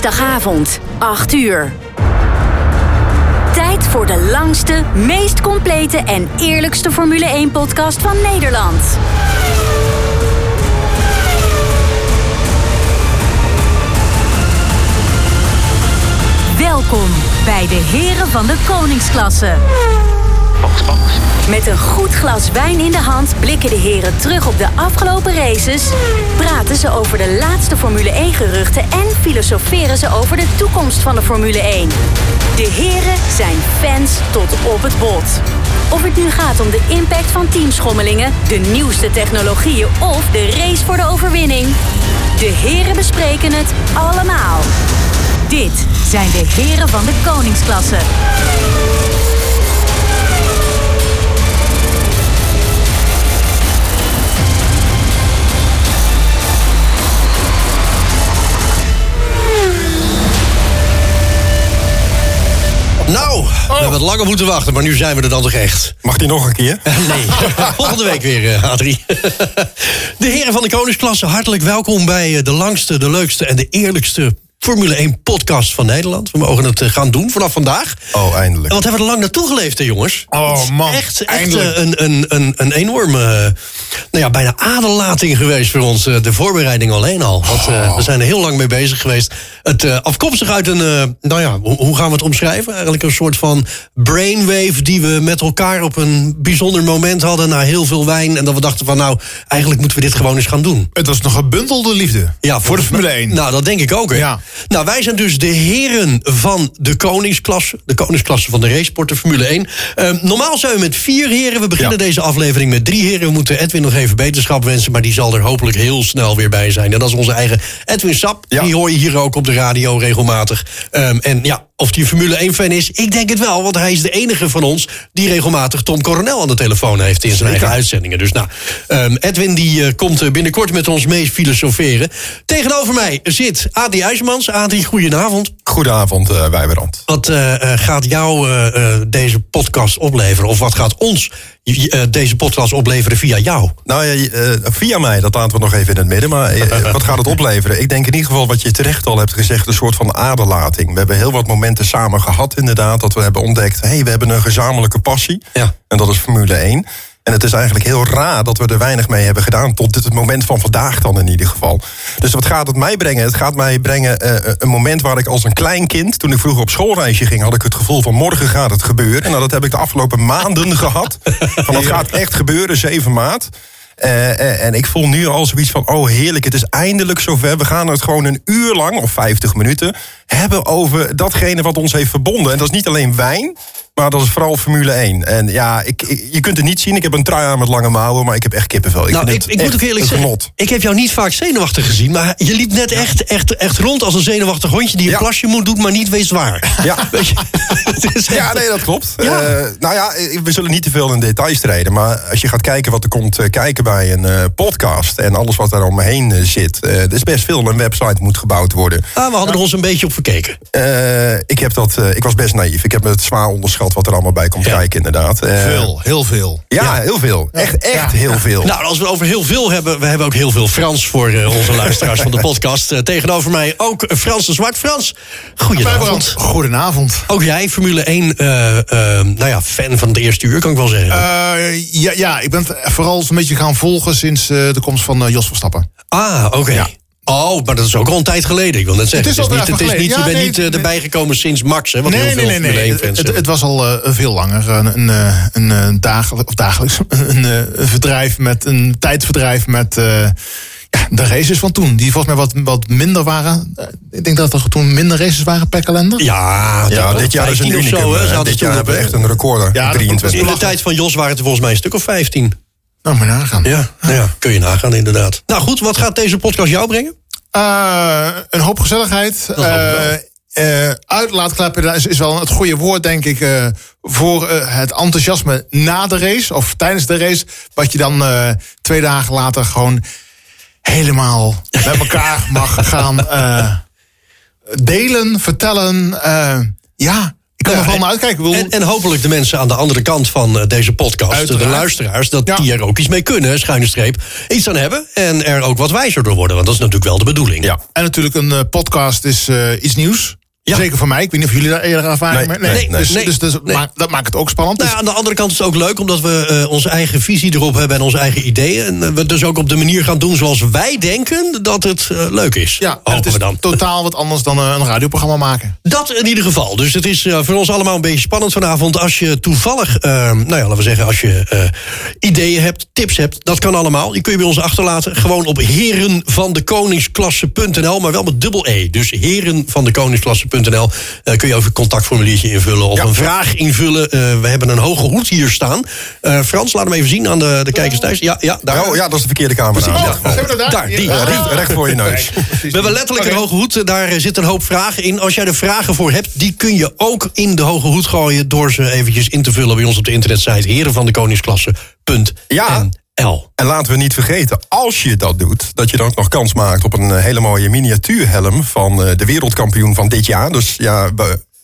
Dinsdagavond, 8 uur. Tijd voor de langste, meest complete en eerlijkste Formule 1-podcast van Nederland. Welkom bij de Heren van de Koningsklasse. Met een goed glas wijn in de hand blikken de heren terug op de afgelopen races, praten ze over de laatste Formule 1 geruchten en filosoferen ze over de toekomst van de Formule 1. De heren zijn fans tot op het bot. Of het nu gaat om de impact van teamschommelingen, de nieuwste technologieën of de race voor de overwinning. De heren bespreken het allemaal. Dit zijn de heren van de koningsklasse. Nou, we hebben het langer moeten wachten, maar nu zijn we er dan toch echt. Mag die nog een keer? Nee, volgende week weer, eh, Adrie. De heren van de Koningsklasse, hartelijk welkom bij eh, de langste, de leukste en de eerlijkste Formule 1 podcast van Nederland. We mogen het eh, gaan doen vanaf vandaag. Oh, eindelijk. Want we hebben er lang naartoe geleefd, hè, jongens. Oh, man, Echt, echt eindelijk. eh, een, een, een, een enorme, eh, nou ja, bijna aderlating geweest voor ons. De voorbereiding alleen al. Want Oh. we zijn er heel lang mee bezig geweest. Het afkomstig uit een, eh, nou ja, hoe, hoe gaan we het omschrijven? Eigenlijk een soort van brainwave die we met elkaar op een bijzonder moment hadden. Na heel veel wijn. En dat we dachten van, nou, eigenlijk moeten we dit gewoon eens gaan doen. Het was nog gebundelde liefde. Ja, voor de Formule 1. Nou, dat denk ik ook. Hè. Ja. Nou, wij zijn dus de heren van de koningsklasse. De koningsklasse van de raceport, de Formule 1. Ehm, normaal zijn we met vier heren. We beginnen Ja. deze aflevering met drie heren. We moeten Edwin nog even beterschap wensen. Maar die zal er hopelijk heel snel weer bij zijn. En dat is onze eigen Edwin Sap. Ja. Die hoor je hier ook op de radio regelmatig. Ehm, en ja, of die Formule 1-fan is, ik denk het wel. Want hij is de enige van ons die regelmatig Tom Coronel aan de telefoon heeft in zijn eigen uitzendingen. Dus nou, ehm, Edwin die eh, komt eh, binnenkort met ons mee filosoferen. Tegenover mij zit Adrie IJsmans. Adrie, goedenavond. Goedenavond, eh Wijberand. Wat eh, eh, gaat jou eh, eh, deze podcast opleveren? Of wat gaat ons deze podcast opleveren via jou? Nou ja, eh, via mij, dat laten we nog even in het midden. Maar eh, wat gaat het opleveren? Ik denk in ieder geval wat je terecht al hebt gezegd... een soort van aderlating. We hebben heel wat momenten samen gehad inderdaad... dat we hebben ontdekt, hé, hey, we hebben een gezamenlijke passie. Ja. En dat is Formule 1. En het is eigenlijk heel raar dat we er weinig mee hebben gedaan... tot dit het moment van vandaag dan in ieder geval. Dus wat gaat het mij brengen? Het gaat mij brengen eh, een moment waar ik als een klein kind... toen ik vroeger op schoolreisje ging... had ik het gevoel van morgen gaat het gebeuren. Nou, dat heb ik de afgelopen maanden gehad. Van dat gaat echt gebeuren, 7 maart. Eh, eh, en ik voel nu al zoiets van, oh heerlijk, het is eindelijk zover. We gaan het gewoon een uur lang, of 50 minuten, hebben over datgene wat ons heeft verbonden. En dat is niet alleen wijn, maar dat is vooral Formule 1. En ja, ik, ik- je kunt het niet zien. Ik heb een trui aan met lange mouwen, maar ik heb echt kippenvel. Ik nou, ik, moet ook eerlijk zeggen, ik heb jou niet vaak zenuwachtig gezien, maar je liep net echt, echt, echt rond als een zenuwachtig hondje die een Ja. plasje moet doen, maar niet weet waar. Ja. Weet je? Het is echt- Ja, nee, dat klopt. Ja. Eh, nou ja, we zullen niet te veel in details treden. Maar als je gaat kijken wat er komt eh, kijken bij een eh, podcast... en alles wat daar omheen eh, zit... er is best veel. Een website moet gebouwd worden. Ah, we hadden er ons een beetje op verkeken. Ik, heb dat, ik was best naïef. Ik heb het zwaar onderschat wat er allemaal bij komt Ja. kijken, inderdaad. Eh, Veel, heel veel. Ja, heel veel. Echt, echt Ja. heel veel. Nou, als we het over heel veel hebben, we hebben ook heel veel Frans voor eh, onze luisteraars van de podcast. Eh, tegenover mij ook Frans de Zwart. Frans, goedenavond. Goedenavond. Ook jij, Formule 1, eh, eh, nou ja, fan van het eerste uur, kan ik wel zeggen. Eh, ja, ja, ik ben het vooral een beetje gaan volgen sinds eh, de komst van Jos Verstappen. ah, oké. Oh, maar dat is ook al een tijd geleden. Ik wil net zeggen, Het is het al is niet, het is niet, je geleden. bent Ja, niet eh, erbij gekomen sinds Max, hè? Wat heel nee, veel nee, nee, nee. 1 fans Het, het was al eh, veel langer. Een, een, eh, een, dagelijk, of dagelijks een, een verdrijf met een tijdverdrijf met eh, ja, de races van toen. Die volgens mij wat, wat minder waren. Ik denk dat er toen minder races waren per kalender. Ja, ja, dit jaar is een 15 of unicum. zo, hè, dit ze jaar hebben we echt een recorder. Ja, dat- 23. In de tijd van Jos waren het er volgens mij een stuk of 15. Nou, maar nagaan. Ja, ja, kun je nagaan inderdaad. Nou goed, wat gaat deze podcast jou brengen? Eh, een hoop gezelligheid. wel. Eh, eh, uitlaatklappen dat is, is wel het goede woord, denk ik, voor het enthousiasme na de race of tijdens de race. Wat je dan twee dagen later gewoon helemaal met elkaar mag gaan delen, vertellen. ja, ik kan er vooral naar uitkijken. Bedoel- En, en hopelijk de mensen aan de andere kant van eh, deze podcast, Uiteraard. de luisteraars, dat Ja. die er ook iets mee kunnen, schuine streep, iets aan hebben en er ook wat wijzer door worden. Want dat is natuurlijk wel de bedoeling. Ja. En natuurlijk, een eh, podcast is eh, iets nieuws. Ja. Zeker voor mij. Ik weet niet of jullie daar eerder ervaring mee nee, nee, dus, nee, dus, dus dat maakt het ook spannend. Nou, Dus- ja, aan de andere kant is het ook leuk omdat we eh, onze eigen visie erop hebben en onze eigen ideeën. En eh, we dus ook op de manier gaan doen zoals wij denken dat het eh, leuk is. ja, het is dan. totaal wat anders dan een radioprogramma maken. Dat in ieder geval. Dus het is voor ons allemaal een beetje spannend vanavond. Als je toevallig, nou ja, laten we zeggen, als je ideeën hebt, tips hebt, dat kan allemaal. Die kun je bij ons achterlaten. Gewoon op herenvandekoningsklasse.nl, maar wel met dubbel E. Dus herenvandekoningsklasse.nl eh, kun je over een contactformuliertje invullen of Ja. een vraag invullen. Eh, we hebben een hoge hoed hier staan. Eh, Frans, laat hem even zien aan de, de kijkers thuis. Ja, ja, daar. Oh ja, dat is de verkeerde camera. Precies, Ja. ja. hebben we dat daar? Daar, die. Ja. die. Recht, recht voor je neus. We hebben letterlijk een hoge hoed. Daar zit een hoop vragen in. Als jij er vragen voor hebt, die kun je ook in de hoge hoed gooien... door ze eventjes in te vullen bij ons op de internetsite... herenvandekoningsklasse.nl. En laten we niet vergeten, als je dat doet, dat je dan ook nog kans maakt op een eh, hele mooie miniatuurhelm van eh, de wereldkampioen van dit jaar. Dus ja,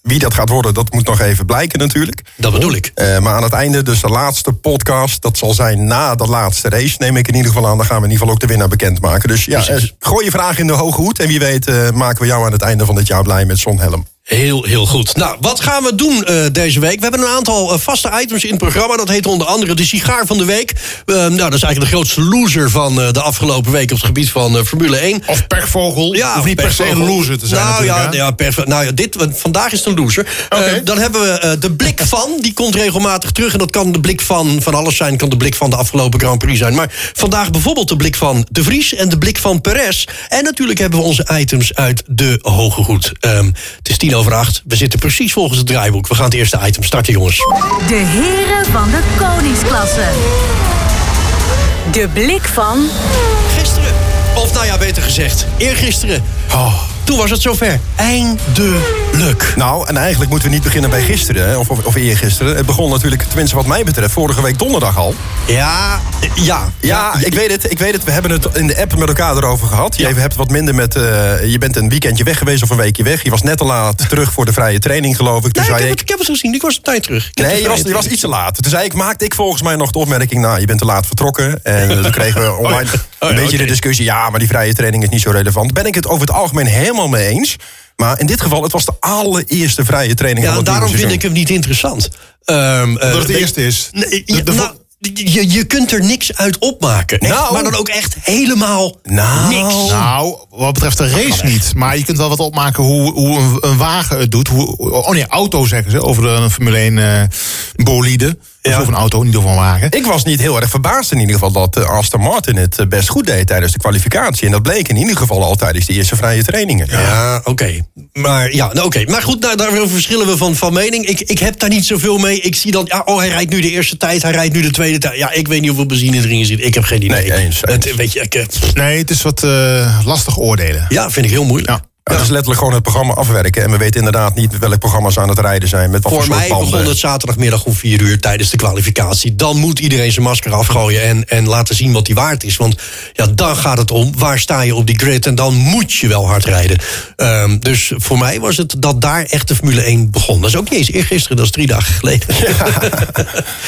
wie dat gaat worden, dat moet nog even blijken natuurlijk. Dat bedoel ik. Eh, maar aan het einde, dus de laatste podcast, dat zal zijn na de laatste race, neem ik in ieder geval aan. Dan gaan we in ieder geval ook de winnaar bekendmaken. Dus ja, Precies. gooi je vraag in de hoge hoed. En wie weet maken we jou aan het einde van dit jaar blij met zo'n helm. Heel, heel goed. Nou, wat gaan we doen eh, deze week? We hebben een aantal eh, vaste items in het programma. Dat heet onder andere de sigaar van de week. Eh, nou, dat is eigenlijk de grootste loser van de afgelopen week... op het gebied van Formule 1. Of pechvogel. Ja, of niet per se een loser te zijn nou, ja, ja, nou ja, dit, want vandaag is het een loser. Dan hebben we de blik van, die komt regelmatig terug. En dat kan de blik van, van alles zijn. kan de blik van de afgelopen Grand Prix zijn. Maar vandaag bijvoorbeeld de blik van De Vries en de blik van Perez. En natuurlijk hebben we onze items uit de Hoge Hoed. Ehm, het is tien over acht. We zitten precies volgens het draaiboek. We gaan het eerste item starten, jongens. De heren van de koningsklasse. De blik van Gisteren, of nou ja, beter gezegd, eergisteren. Oh. Toen was het zover. Eindelijk. Nou, en eigenlijk moeten we niet beginnen bij gisteren, of, of, eergisteren. Het begon natuurlijk, tenminste wat mij betreft, vorige week donderdag al. Ja, ja. Ja, ik weet het, ik weet het. We hebben het in de app met elkaar erover gehad. Je hebt wat minder met... eh, je bent een weekendje weg geweest of een weekje weg. Je was net te laat terug voor de vrije training, geloof ik. Toen Nee, ik, zei heb ik... het, ik heb het gezien. Ik was op tijd terug. Ik Nee, je was, je was iets te laat. Toen zei ik, maakte ik volgens mij nog de opmerking... nou, je bent te laat vertrokken. En toen kregen we online Oh ja, een beetje oké. de discussie... ja, maar die vrije training is niet zo relevant. Ben ik het over het algemeen helemaal mee eens. Maar in dit geval, het was de allereerste vrije training Ja, van het daarom vind ik hem niet interessant. Ehm, eh, Dat het de eerste is. Nee, De- ja, de- nou, je, je kunt er niks uit opmaken. Echt, Nou. maar dan ook echt helemaal Nou. niks. Nou, wat betreft de race niet. Maar je kunt wel wat opmaken hoe, hoe een, een wagen het doet. Hoe, oh nee, auto zeggen ze over de een Formule 1 eh bolide. Ja. Of over een auto, niet over een wagen. Ik was niet heel erg verbaasd in ieder geval dat eh, Aston Martin het eh, best goed deed tijdens de kwalificatie. En dat bleek in ieder geval al tijdens de eerste vrije trainingen. Ja, oké. Maar ja, nou, oké. Maar goed, nou, daarover verschillen we van, van mening. Ik, ik heb daar niet zoveel mee. Ik zie dan, ja, oh, hij rijdt nu de eerste tijd, hij rijdt nu de tweede tijd. Ja, ik weet niet hoeveel benzine erin zit. Ik heb geen idee. Nee, eens, eens. Het, weet je, ik, eh, Nee, het is wat eh, lastig oordelen. ja, vind ik heel moeilijk. Ja. Ja, dat is letterlijk gewoon het programma afwerken. En we weten inderdaad niet welke programma's aan het rijden zijn. Met wat voor, Voor mij banden. begon het zaterdagmiddag om vier uur tijdens de kwalificatie. Dan moet iedereen zijn masker afgooien en, en laten zien wat die waard is. Want ja, dan gaat het om waar sta je op die grid en dan moet je wel hard rijden. Ehm, dus voor mij was het dat daar echt de Formule 1 begon. Dat is ook niet eens eergisteren, dat is drie dagen geleden.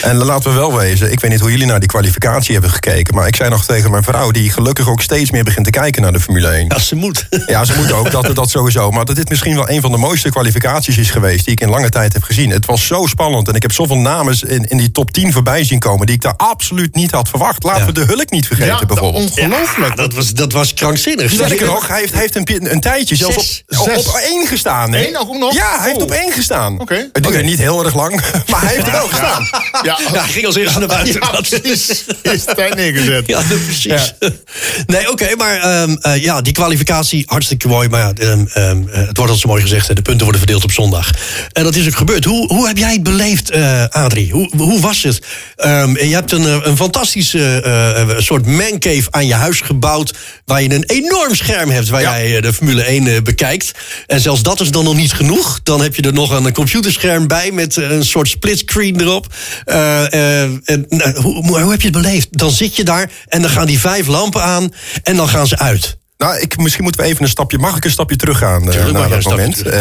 En laten we wel wezen, ik weet niet hoe jullie naar die kwalificatie hebben gekeken. Maar ik zei nog tegen mijn vrouw, die gelukkig ook steeds meer begint te kijken naar de Formule 1. Ja, ze moet. Ja, ze moet ook, dat, dat sowieso. Maar dat dit misschien wel een van de mooiste kwalificaties is geweest... die ik in lange tijd heb gezien. Het was zo spannend. En ik heb zoveel namen in, in die top 10 voorbij zien komen... die ik daar absoluut niet had verwacht. Laten Ja. we de Hulk niet vergeten, Ja, bijvoorbeeld. ongelooflijk. dat, was, dat was krankzinnig. Sterker nog, hij heeft, hij heeft een, een tijdje zelfs Zes. op, op, op één gestaan. hè? Nog? Ja, hij heeft Oh. op één gestaan. Oké. Het duurde Oké. niet heel erg lang, maar hij heeft er wel gestaan. Ja, Ja, hij ging als eerste naar buiten. Ja, Dat- precies. Is tijd neergezet. Ja, precies. Nee, oké, maar ehm, eh, ja, die kwalificatie, hartstikke mooi. Maar ja, ehm, ehm, eh, het wordt al zo mooi gezegd, de punten worden verdeeld op zondag. En dat is ook gebeurd. Hoe, hoe heb jij het beleefd, eh, Adrie? Hoe, hoe was het? Ehm, je hebt een, eh, een fantastische soort mancave aan je huis gebouwd... waar je een enorm scherm hebt waar Ja. jij de Formule 1 eh, bekijkt. En zelfs dat is dan nog niet genoeg. Dan heb je er nog een computerscherm bij met een soort splitscreen erop. En, nou, hoe heb je het beleefd? Dan zit je daar en dan gaan die vijf lampen aan en dan gaan ze uit. Nou, ik, misschien moeten we even een stapje. Mag ik een stapje teruggaan Tuurlijk, naar dat moment? Uh,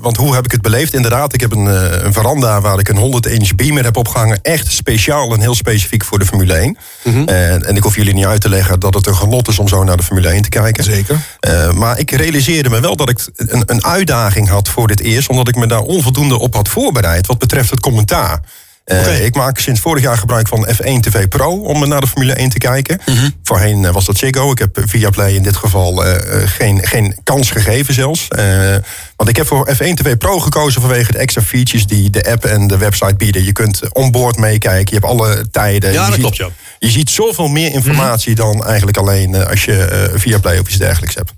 want hoe heb ik het beleefd? Inderdaad, ik heb een, uh, een veranda waar ik een 100 inch beamer heb opgehangen. Echt speciaal en heel specifiek voor de Formule 1. Mm -hmm. en ik hoef jullie niet uit te leggen dat het een genot is om zo naar de Formule 1 te kijken. Zeker. maar ik realiseerde me wel dat ik een, een uitdaging had voor dit eerst, omdat ik me daar onvoldoende op had voorbereid wat betreft het commentaar. Uh, okay. Ik maak sinds vorig jaar gebruik van F1 TV Pro om naar de Formule 1 te kijken. Mm -hmm. Voorheen uh, was dat Ziggo. Ik heb via Play in dit geval uh, geen, geen kans gegeven zelfs. Want ik heb voor F1 TV Pro gekozen vanwege de extra features die de app en de website bieden. Je kunt onboard meekijken, je hebt alle tijden. Ja, je dat ziet, klopt, ja. Je ziet zoveel meer informatie mm -hmm. dan eigenlijk alleen als je via Play of iets dergelijks hebt.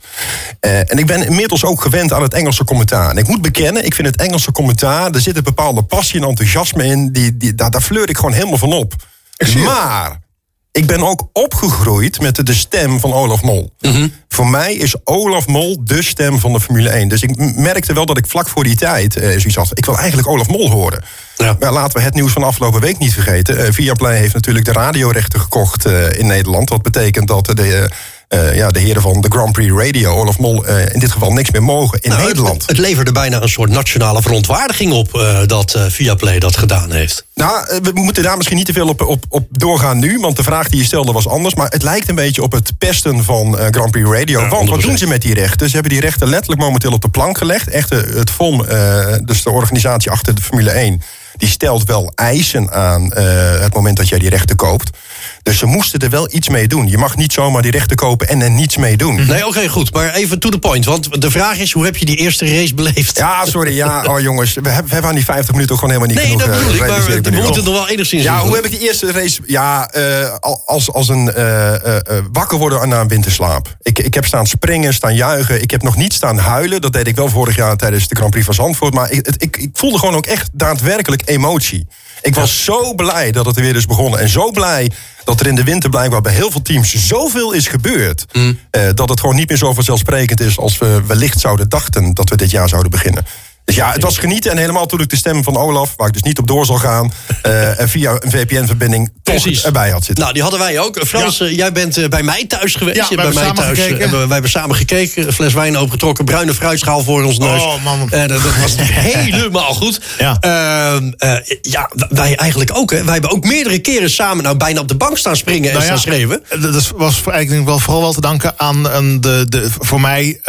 en ik ben inmiddels ook gewend aan het Engelse commentaar. En ik moet bekennen, ik vind het Engelse commentaar, er zit een bepaalde passie en enthousiasme in die die, daar, daar fleur ik gewoon helemaal van op. Maar ik ben ook opgegroeid met de, stem van Olaf Mol. Mm -hmm. Voor mij is Olaf Mol de stem van de Formule 1. Dus ik merkte wel dat ik vlak voor die tijd uh, zoiets had. Ik wil eigenlijk Olaf Mol horen. Ja. Maar laten we het nieuws van afgelopen week niet vergeten. Uh, Viaplay heeft natuurlijk de radiorechten gekocht uh, in Nederland. Wat betekent dat de... Uh, ja, de heren van de Grand Prix Radio, Olaf Mol, uh, in dit geval niks meer mogen in nou, Nederland. Het, het, leverde bijna een soort nationale verontwaardiging op uh, dat Viaplay dat gedaan heeft. Nou, we moeten daar misschien niet te veel op, op, op doorgaan nu, want de vraag die je stelde was anders. Maar het lijkt een beetje op het pesten van Grand Prix Radio. Ja, want wat doen ze met die rechten? Ze hebben die rechten letterlijk momenteel op de plank gelegd. Echt het FOM, dus de organisatie achter de Formule 1 die stelt wel eisen aan uh, het moment dat jij die rechten koopt. Dus ze moesten er wel iets mee doen. Je mag niet zomaar die rechten kopen en er niets mee doen. Nee, oké, okay, goed. Maar even to the point. Want de vraag is, hoe heb je die eerste race beleefd? Ja, sorry. Ja, oh jongens. We hebben, we hebben aan die 50 minuten ook gewoon helemaal niet nee, genoeg. Nee, dat bedoel ik. Maar we moeten er wel enigszins Ja, hoe heb ik die eerste race... Ja, uh, als, als een uh, wakker worden na een winterslaap. Ik, ik heb staan springen, staan juichen. Ik heb nog niet staan huilen. Dat deed ik wel vorig jaar tijdens de Grand Prix van Zandvoort. Maar ik, ik, ik voelde gewoon ook echt daadwerkelijk emotie. Ik was zo blij dat het er weer is begonnen. En zo blij dat er in de winter blijkbaar bij heel veel teams zoveel is gebeurd. Mm. Uh, dat het gewoon niet meer zo vanzelfsprekend is als we wellicht zouden dachten dat we dit jaar zouden beginnen. Dus ja, het was genieten. En helemaal toen ik de stem van Olaf, waar ik dus niet op door zal gaan, uh, en via een VPN-verbinding toch Precies. erbij had zitten. Nou, die hadden wij ook. Frans, ja. uh, jij bent uh, bij mij thuis geweest. Ja, bij mij thuis. Hebben, wij hebben samen gekeken, een fles wijn opengetrokken, bruine fruitschaal voor ons neus. Oh, man. dat, dat was helemaal goed. Ja. Ehm, ja, wij eigenlijk ook. Hè. Wij hebben ook meerdere keren samen nou bijna op de bank staan springen en nou staan schreeuwen. Dat was eigenlijk wel vooral wel te danken aan, aan de, de, voor mij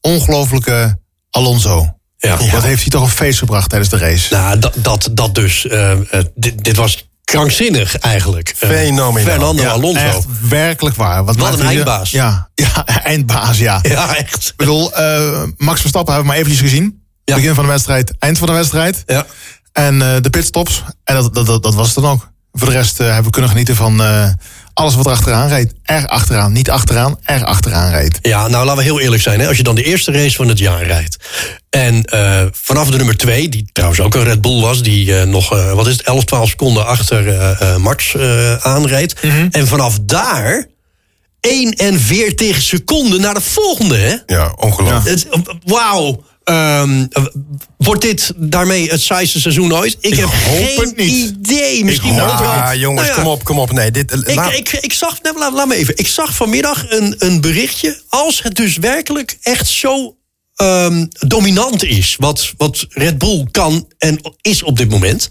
ongelofelijke Alonso. Ja. Wat heeft hij toch een feest gebracht tijdens de race? Nou, dat, dat, dat dus. Uh, dit, dit was krankzinnig eigenlijk. Fenomenaal. Fernando ja, Alonso. Echt werkelijk waar. Wat, Wat een eindbaas. Ja, ja, eindbaas, ja. Ja, echt. Ik bedoel, uh, Max Verstappen hebben we maar eventjes gezien. Ja. Begin van de wedstrijd, eind van de wedstrijd. Ja. En uh, de pitstops. En dat, dat, dat, dat, was het dan ook. Voor de rest hebben we kunnen genieten van alles wat er achteraan reed. Er achteraan, niet achteraan, er achteraan reed. Ja, nou laten we heel eerlijk zijn. Hè. Als je dan de eerste race van het jaar rijdt. En uh, vanaf de nummer twee, die trouwens ook een Red Bull was... die uh, nog, uh, wat is het, 11, 12 seconden achter Max aanreed. Mhm. Mm -hmm. En vanaf daar... 41 seconden naar de volgende, hè? Ja, ongelooflijk. Wauw. Um, wordt dit daarmee het saaiste seizoen ooit? Ik, ik heb hoop geen idee. Misschien het wel. jongens, Nou ja. kom op, kom op. Nee, dit, Ik, laat- ik, ik zag, nee, laat, laat me even. Ik zag vanmiddag een, een berichtje. Als het dus werkelijk echt zo ehm, dominant is, wat, wat Red Bull kan en is op dit moment,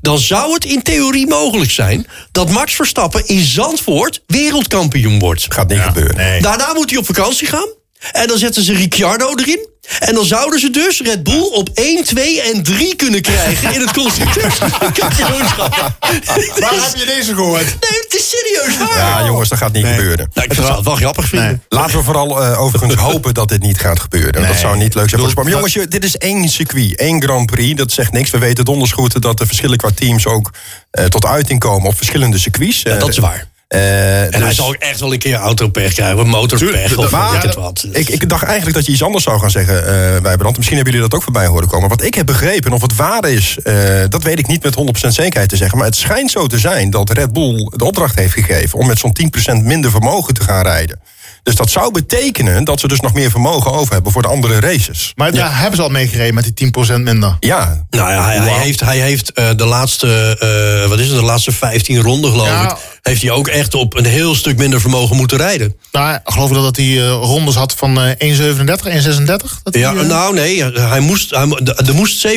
dan zou het in theorie mogelijk zijn dat Max Verstappen in Zandvoort wereldkampioen wordt. gaat niet gebeuren. Nee. Daarna moet hij op vakantie gaan. En dan zetten ze Ricciardo erin. En dan zouden ze dus Red Bull op 1, 2 en 3 kunnen krijgen in het constructeurskampioenschap. Waar heb je deze gehoord? Nee, het is serieus waar. Ja, jongens, dat gaat niet Nee. gebeuren. Nou, ik zou het wel grappig vinden. Nee. Laten we vooral eh, overigens hopen dat dit niet gaat gebeuren. Dat zou niet leuk zijn. voor. Maar jongens, je- dit is één circuit, één Grand Prix. Dat zegt niks. We weten donders goed dat de verschillen qua teams ook eh, tot uiting komen op verschillende circuits. Ja, dat is waar. Eh, En hij dus- zal ook echt wel een keer autopech krijgen, motorpech of Maar weet wat. Ik, ik dacht eigenlijk dat je iets anders zou gaan zeggen, eh Wijbrand. Misschien hebben jullie dat ook voorbij horen komen. Wat ik heb begrepen, of het waar is, eh, dat weet ik niet met 100% zekerheid te zeggen. Maar het schijnt zo te zijn dat Red Bull de opdracht heeft gegeven... om met zo'n 10% minder vermogen te gaan rijden. Dus dat zou betekenen dat ze dus nog meer vermogen over hebben voor de andere races. Maar daar hebben ze al mee gereden met die 10% minder. Ja, Nou ja, hij, hij heeft, hij heeft eh, de laatste, eh, wat is het, de laatste 15 ronden geloof Ja. ik, heeft hij ook echt op een heel stuk minder vermogen moeten rijden. Nou, geloof ik dat hij uh, rondes had van uh, 1,37, 1,36? Dat ja, hij, uh... nou nee, hij moest, hij, er moest 7%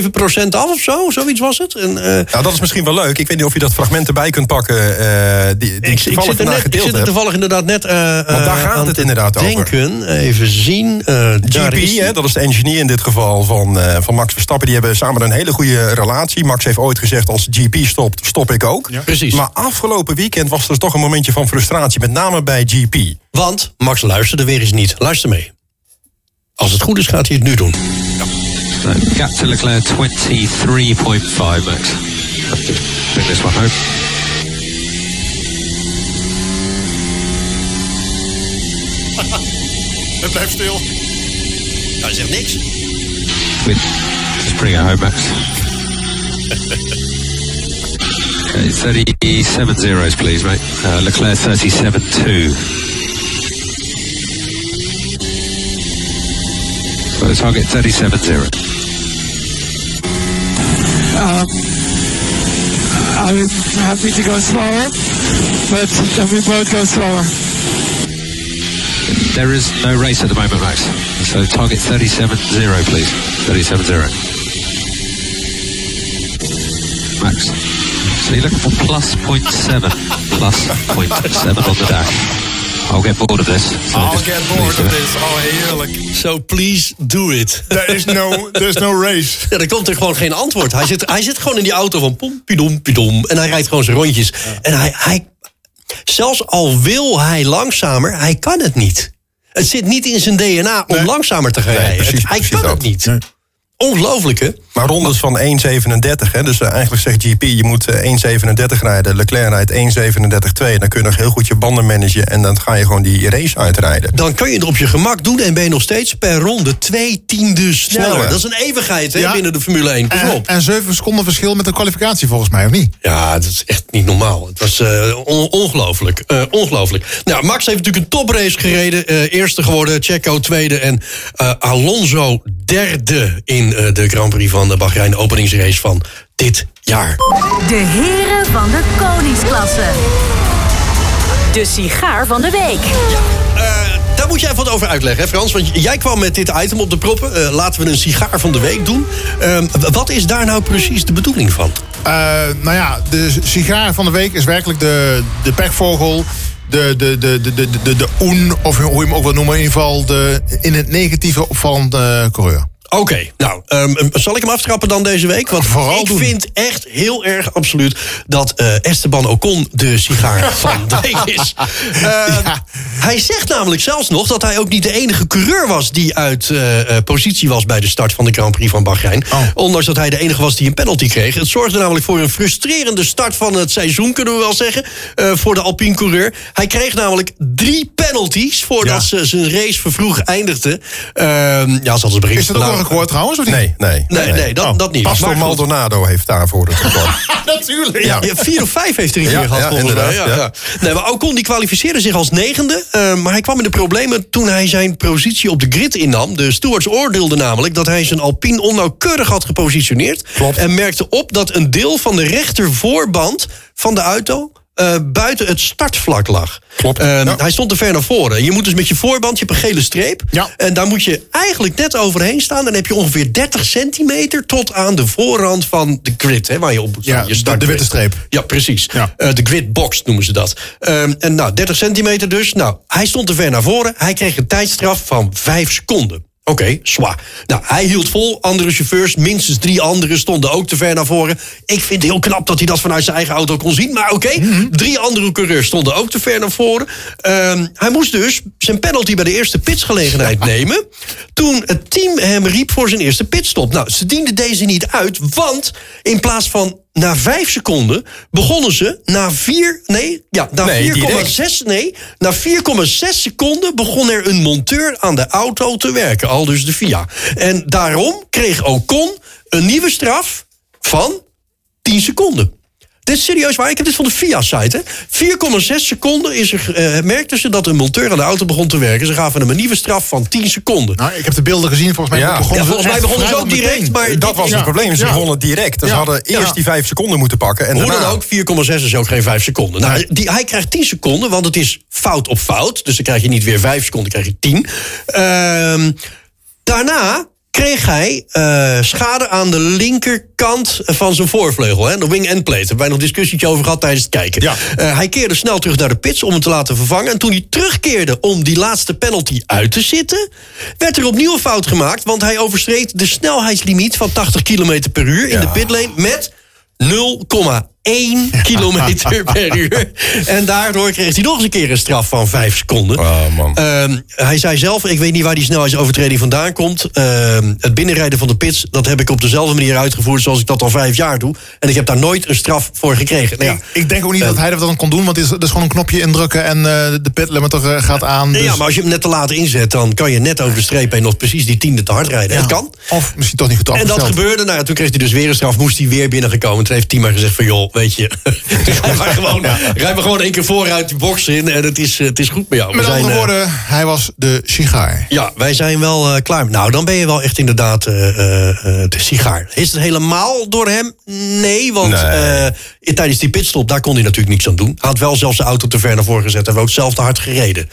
af of zo, zoiets was het. En, nou, dat is misschien wel leuk. Ik weet niet of je dat fragment erbij kunt pakken. die, die ik, ik, zit er net, ik zit er toevallig inderdaad net Want daar gaat het inderdaad denken. over. Even zien. GP, is... hè, dat is de engineer in dit geval van, van Max Verstappen. Die hebben samen een hele goede relatie. Max heeft ooit gezegd, als GP stopt, stop ik ook. Ja. Precies. Maar afgelopen weekend was er toch een momentje van frustratie. Met name bij GP. Want Max luisterde weer eens niet. Luister mee. Als het goed is, gaat hij het nu doen. Ja. So, gap to Leclerc 23.5 max. Bring this one home. Het blijft stil. Hij zegt niks. With, just bring it home, Max. Okay, 37 zeros, please, mate. Uh, Leclerc 37.2. So target 37.0. Um, I'm happy to go slower, but we both go slower. There is no race at the moment, Max. So target 37.0, 0, please. 37.0. 0. Max. Looking for plus 0.7. plus 0.7 on the dash. I'll get bored of this. So I'll get bored of this. Oh, heerlijk. So please do it. There is no, there is no race. Ja, er komt er gewoon geen antwoord. Hij zit, hij zit gewoon in die auto van pom, pidom, pidom. En hij rijdt gewoon zijn rondjes. En hij, hij, zelfs al wil hij langzamer, hij kan het niet. Het zit niet in zijn DNA om Nee. langzamer te gaan Nee, rijden. precies, hij precies kan dat. het niet. Nee. Ongelooflijk, hè? Maar rondes van 1.37, hè? dus eh, eigenlijk zegt GP, je moet eh, 1.37 rijden. Leclerc rijdt 1.37.2. Dan kun je nog heel goed je banden managen en dan ga je gewoon die race uitrijden. Dan kan je het op je gemak doen en ben je nog steeds per ronde twee tienden sneller. Ja. Dat is een eeuwigheid hè, Ja. binnen de Formule 1. Pas En, op. en 7 seconden verschil met de kwalificatie volgens mij, of niet? Ja, dat is echt niet normaal. Het was eh, on- ongelooflijk. eh, ongelooflijk. Nou, Max heeft natuurlijk een toprace gereden. eh, eerste geworden, Checo tweede en eh, Alonso derde in eh, de Grand Prix van de Bahrein. Openingsrace van dit jaar. De heren van de koningsklasse. De sigaar van de week. Eh, daar moet jij even wat over uitleggen, hè Frans? Want jij kwam met dit item op de proppen. Eh, laten we een sigaar van de week doen. Eh, w- wat is daar nou precies de bedoeling van? Eh, nou ja, de sigaar van de week is werkelijk de, de pekvogel. De, de, de, de, de, de, de oen, of hoe je hem ook wil noemen. In ieder geval de in het negatieve opvallende coureur. Oké, nou, ehm, zal ik hem aftrappen dan deze week? Want Vooral ik doen. vind echt heel erg absoluut dat eh, Esteban Ocon de sigaar van de week is. Ehm, Hij zegt namelijk zelfs nog dat hij ook niet de enige coureur was die uit eh, eh, positie was bij de start van de Grand Prix van Bahrein. Oh. Ondanks dat hij de enige was die een penalty kreeg. Het zorgde namelijk voor een frustrerende start van het seizoen, kunnen we wel zeggen, voor de Alpine coureur. Hij kreeg namelijk drie penalties voordat ze zijn race vervroeg eindigde. Ehm, ja, ze hadden. Is dat ook een gehoord trouwens? Of niet? Nee, nee. Nee, nee, dat, Oh, dat niet. Pastor. Maldonado heeft daarvoor het geval. Natuurlijk. Ja, vier of vijf heeft hij een keer gehad, inderdaad, ja. Nee, maar Ocon die kwalificeerde zich als negende. eh, maar hij kwam in de problemen toen hij zijn positie op de grid innam. De stewards oordeelden namelijk dat hij zijn Alpine onnauwkeurig had gepositioneerd. En merkte op dat een deel van de rechtervoorband van de auto... eh, buiten het startvlak lag. Klopt, Eh, ja. Hij stond te ver naar voren. Je moet dus met je voorband, je hebt een gele streep. Ja. En daar moet je eigenlijk net overheen staan. Dan heb je ongeveer 30 centimeter tot aan de voorrand van de grid. Hè, waar je op moet staan. Ja, je de- witte streep. Ja, precies. Ja. Eh, de grid box noemen ze dat. Ehm, en nou, 30 centimeter dus. Nou, hij stond te ver naar voren. Hij kreeg een tijdstraf van 5 seconden. Oké, zwaar. Nou, hij hield vol. Andere chauffeurs, minstens drie anderen, stonden ook te ver naar voren. Ik vind het heel knap dat hij dat vanuit zijn eigen auto kon zien. Maar oké, drie andere coureurs stonden ook te ver naar voren. Ehm, hij moest dus zijn penalty bij de eerste pitsgelegenheid nemen. Toen het team hem riep voor zijn eerste pitstop. Nou, ze dienden deze niet uit, want in plaats van na vijf seconden begonnen ze na vier, nee, ja, na Nee, 4,6, nee, na 4,6 seconden begon er een monteur aan de auto te werken, al dus de FIA. En daarom kreeg Ocon een nieuwe straf van 10 seconden. Dit is serieus waar. Ik heb dit van de FIA-site. 4,6 seconden is er, eh, merkten ze dat een monteur aan de auto begon te werken. Ze gaven hem een nieuwe straf van 10 seconden. Nou, ik heb de beelden gezien. Volgens mij Ja. begonnen Ja, ze volgens mij begonnen ze ook direct, meteen. maar Dat was Ja. het probleem. Ze Ja. begonnen direct. Dus Ja. ze hadden eerst Ja. die vijf seconden moeten pakken. En Hoe daarna... dan ook, 4,6 is ook geen 5 seconden. Nou, die, hij krijgt 10 seconden, want het is fout op fout. Dus dan krijg je niet weer 5 seconden, krijg je 10. Ehm, daarna kreeg hij eh, schade aan de linkerkant van zijn voorvleugel. Hè, de wing end plate. Daar hebben wij nog een discussietje over gehad tijdens het kijken. Ja. Eh, hij keerde snel terug naar de pits om hem te laten vervangen. En toen hij terugkeerde om die laatste penalty uit te zitten... werd er opnieuw een fout gemaakt. Want hij overstreed de snelheidslimiet van 80 km per uur... in de pitlane met 0,1 kilometer per uur. En daardoor kreeg hij nog eens een keer een straf van 5 seconden. Oh, man. Ehm, hij zei zelf, ik weet niet waar die snelheidsovertreding vandaan komt. Ehm, het binnenrijden van de pits, dat heb ik op dezelfde manier uitgevoerd... zoals ik dat al vijf jaar doe. En ik heb daar nooit een straf voor gekregen. Nou ja, Ik, ik denk ook niet dat hij dat dan kon doen, want het is, dat is gewoon een knopje indrukken en eh, de pit limiter eh, gaat aan. dus- ja, maar als je hem net te laat inzet... dan kan je net over de streep heen nog precies die tiende te hard rijden. Ja. Het kan. Of misschien toch niet goed En dat afgesteld. gebeurde. Nou ja, toen kreeg hij dus weer een straf. Moest hij weer binnengekomen. Toen heeft Tima gezegd van... joh, weet je... rij maar gewoon, rij maar gewoon één keer vooruit die box in... en het is, eh, het is goed met jou. We Met zijn, andere eh, woorden, hij was de sigaar. Ja, wij zijn wel eh, klaar. Nou, dan ben je wel echt inderdaad eh, eh, eh, de sigaar. Is het helemaal door hem? Nee, want Nee. tijdens die pitstop, daar kon hij natuurlijk niks aan doen. Hij had wel zelfs de auto te ver naar voren gezet. Hij heeft ook zelf te hard gereden.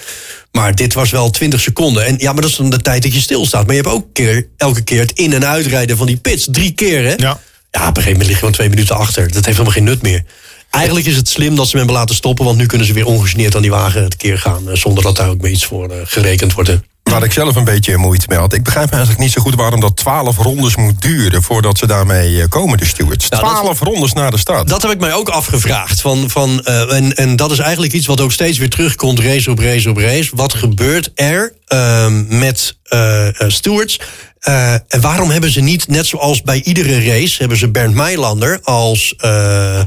Maar dit was wel 20 seconden. En ja, maar dat is dan de tijd dat je stilstaat. Maar je hebt ook keer, elke keer het in- en uitrijden van die pits. Drie keer, hè? Ja. Ja, op een gegeven moment lig je gewoon twee minuten achter. Dat heeft helemaal geen nut meer. Eigenlijk is het slim dat ze hem hebben laten stoppen... want nu kunnen ze weer ongegeneerd aan die wagen het keer gaan... eh, zonder dat daar ook meer iets voor eh, gerekend wordt. Waar ik zelf een beetje moeite mee had. Ik begrijp eigenlijk niet zo goed waarom dat 12 rondes moet duren voordat ze daarmee eh, komen, de stewards. Nou, dat- 12 rondes naar de start. Dat heb ik mij ook afgevraagd. Van, van, en, en dat is eigenlijk iets wat ook steeds weer terugkomt, race op race op race. Wat gebeurt er ehm, met eh, stewards? Eh, en waarom hebben ze niet, net zoals bij iedere race... hebben ze Bernd Meilander als eh,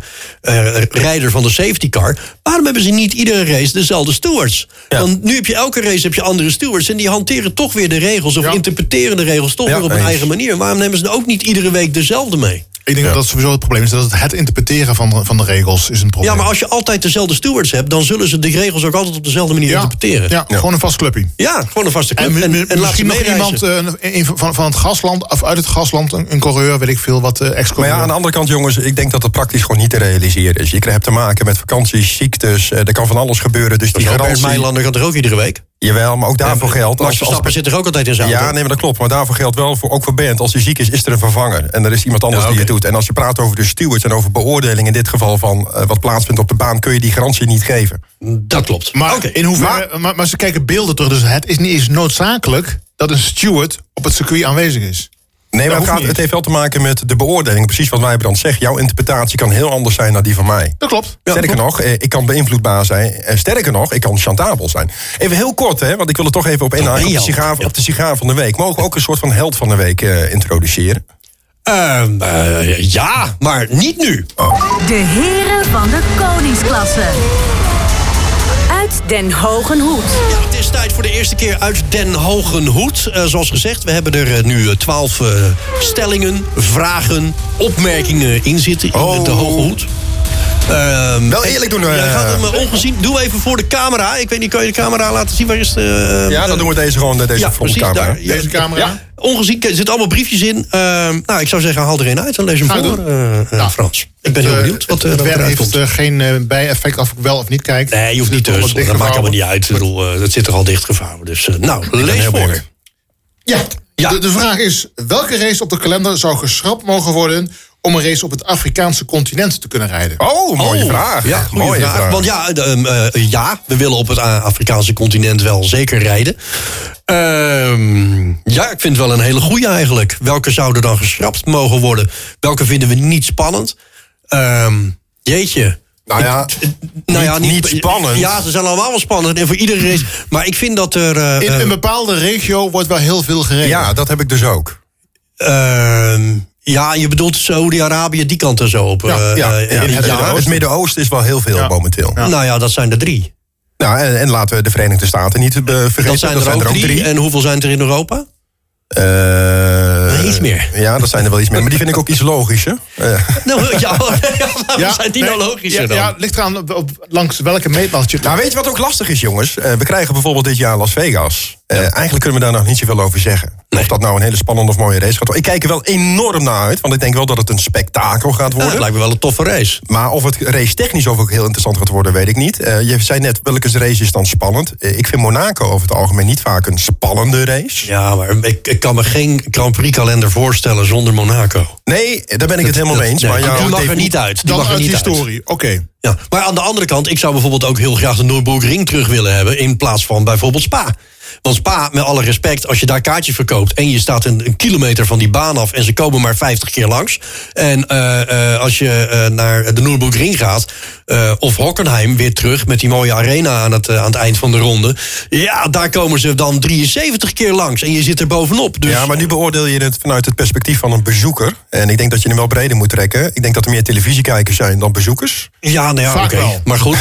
rijder van de safety car... waarom hebben ze niet iedere race dezelfde stewards? Ja. Want nu heb je elke race heb je andere stewards... en die hanteren toch weer de regels... of Ja. interpreteren de regels toch Ja, weer op een eigen manier. Waarom nemen ze ook niet iedere week dezelfde mee? Ik denk dat dat sowieso het probleem is. Dat het, het interpreteren van, de- van de regels is een probleem. Ja, maar als je altijd dezelfde stewards hebt... dan zullen ze de regels ook altijd op dezelfde manier ja, interpreteren. ja, gewoon een vast clubje. Ja, gewoon een vaste club. En, misschien nog iemand eh, een- van, van het gasland, of uit het gasland, een, een coureur, weet ik veel, wat eh ex Maar ja, aan de andere kant, jongens, ik denk dat het praktisch gewoon niet te realiseren is. Je hebt te maken met vakanties, ziektes, eh, er kan van alles gebeuren. Dus die garantie... Meilander gaat er ook iedere week. Jawel, maar ook daarvoor geldt... Max Verstappen zit er ook altijd in zijn Ja, nee, maar dat klopt. Maar daarvoor geldt wel, voor, ook voor Bernd, als hij ziek is, is er een vervanger. En er is iemand anders Ja, die het doet. En als je praat over de stewards en over beoordeling... in dit geval van eh, wat plaatsvindt op de baan... kun je die garantie niet geven. Dat klopt. Maar, in hoeverre, maar, maar, ze kijken beelden terug, dus het is niet eens noodzakelijk dat een steward op het circuit aanwezig is. Nee, maar het, gaat, het heeft wel te maken met de beoordeling. Precies wat Wijbrand zegt. Jouw interpretatie kan heel anders zijn dan die van mij. Dat klopt. Sterker nog, eh, ik kan beïnvloedbaar zijn. Eh, Sterker nog, ik kan chantabel zijn. Even heel kort, hè, want ik wil er toch even op inhaken. ben Op, de sigaar- op de sigaar van de week. Mogen we ook een soort van held van de week eh, introduceren? Ehm, eh, ja, maar niet nu. De heren van de koningsklasse. Den Hogen Hoed. Ja, het is tijd voor de eerste keer uit Den Hogen Hoed. Eh, zoals gezegd, we hebben er eh, nu twaalf stellingen, vragen, opmerkingen in zitten in Oh. de Hoge Hoed. Ehm, Wel eerlijk doen, Jij eh. gaat hem eh, ongezien. Doe even voor de camera. Ik weet niet, kan je de camera laten zien? Waar is de... eh, Ja, dan doen we deze gewoon, eh, deze ja, frontcamera. precies, daar. Ja, Deze camera. Ja, ongezien. Er zitten allemaal briefjes in. Ehm, nou, ik zou zeggen, haal er een uit en lees hem voor, doen. eh, eh, Ja. Frans. Ik ben heel Eh, benieuwd wat, eh, het heeft komt. eh, geen eh, bijeffect of ik wel of niet kijk. Nee, je hoeft niet is te. Dat maakt allemaal niet uit. Ik bedoel, eh, dat zit er al dichtgevouwen. Dus, eh, nou, lees voor. Ja, Ja. De, de vraag is, welke race op de kalender zou geschrapt mogen worden... om een race op het Afrikaanse continent te kunnen rijden? Oh, mooie Oh, vraag. Ja, mooie vraag. vraag. Want ja, ehm, eh, ja, we willen op het A- Afrikaanse continent wel zeker rijden. Ehm, ja, ik vind het wel een hele goede eigenlijk. Welke zouden dan geschrapt mogen worden? Welke vinden we niet spannend? Ehm, jeetje. Nou ja, Nou ja, niet- niet spannend. Ja, ze zijn allemaal wel spannend. En voor iedere race. Maar ik vind dat er. eh, In eh, een bepaalde regio wordt wel heel veel gereden. ja, dat heb ik dus ook. ehm, ja, je bedoelt Saudi-Arabië, die kant er zo op. Ja, eh, Ja, eh, ja, het, Midden-Oosten is wel heel veel Ja. momenteel. Ja. Nou ja, dat zijn er drie. Nou, en, en laten we de Verenigde Staten niet eh, vergeten. Dat zijn er ook drie. En hoeveel zijn er in Europa? Eh, er iets meer. Ja, dat zijn er wel iets meer. Maar die vind ik ook iets logischer. Eh, Nou, ja, waarom zijn die nou logischer ja, dan? Ja, het ligt eraan op, op- langs welke meetlat je... Nou, weet je wat ook lastig is, jongens? Eh, we krijgen bijvoorbeeld dit jaar Las Vegas. Eh, Eigenlijk kunnen we daar nog niet zoveel over zeggen. Of dat nou een hele spannende of mooie race gaat worden. Ik kijk er wel enorm naar uit, want ik denk wel dat het een spektakel gaat Ja, worden. het lijkt me wel een toffe race. Maar of het race technisch ook heel interessant gaat worden, weet ik niet. Eh, je zei net, welke race is dan spannend? Eh, ik vind Monaco over het algemeen niet vaak een spannende race. Ja, maar ik, ik kan me geen Grand Prix kalender voorstellen zonder Monaco. Nee, daar ben ik het helemaal Dat- mee eens. nee, maar die jouw mag er niet uit. Die Dan mag er uit niet uit. historie, oké. Ja, maar aan de andere kant, ik zou bijvoorbeeld ook heel graag de Nürburgring terug willen hebben... in plaats van bijvoorbeeld Spa. Want Spa, met alle respect, als je daar kaartjes verkoopt... en je staat een, kilometer van die baan af en ze komen maar 50 keer langs... en eh, eh, als je eh, naar de Nürburgring gaat... eh, of Hockenheim weer terug met die mooie arena aan het, eh, aan het eind van de ronde... ja, daar komen ze dan 73 keer langs en je zit er bovenop. Dus Ja, maar nu beoordeel je het vanuit het perspectief van een bezoeker. En ik denk dat je hem wel breder moet trekken. Ik denk dat er meer televisiekijkers zijn dan bezoekers. ja, nou ja, Vaak oké. wel. Maar goed.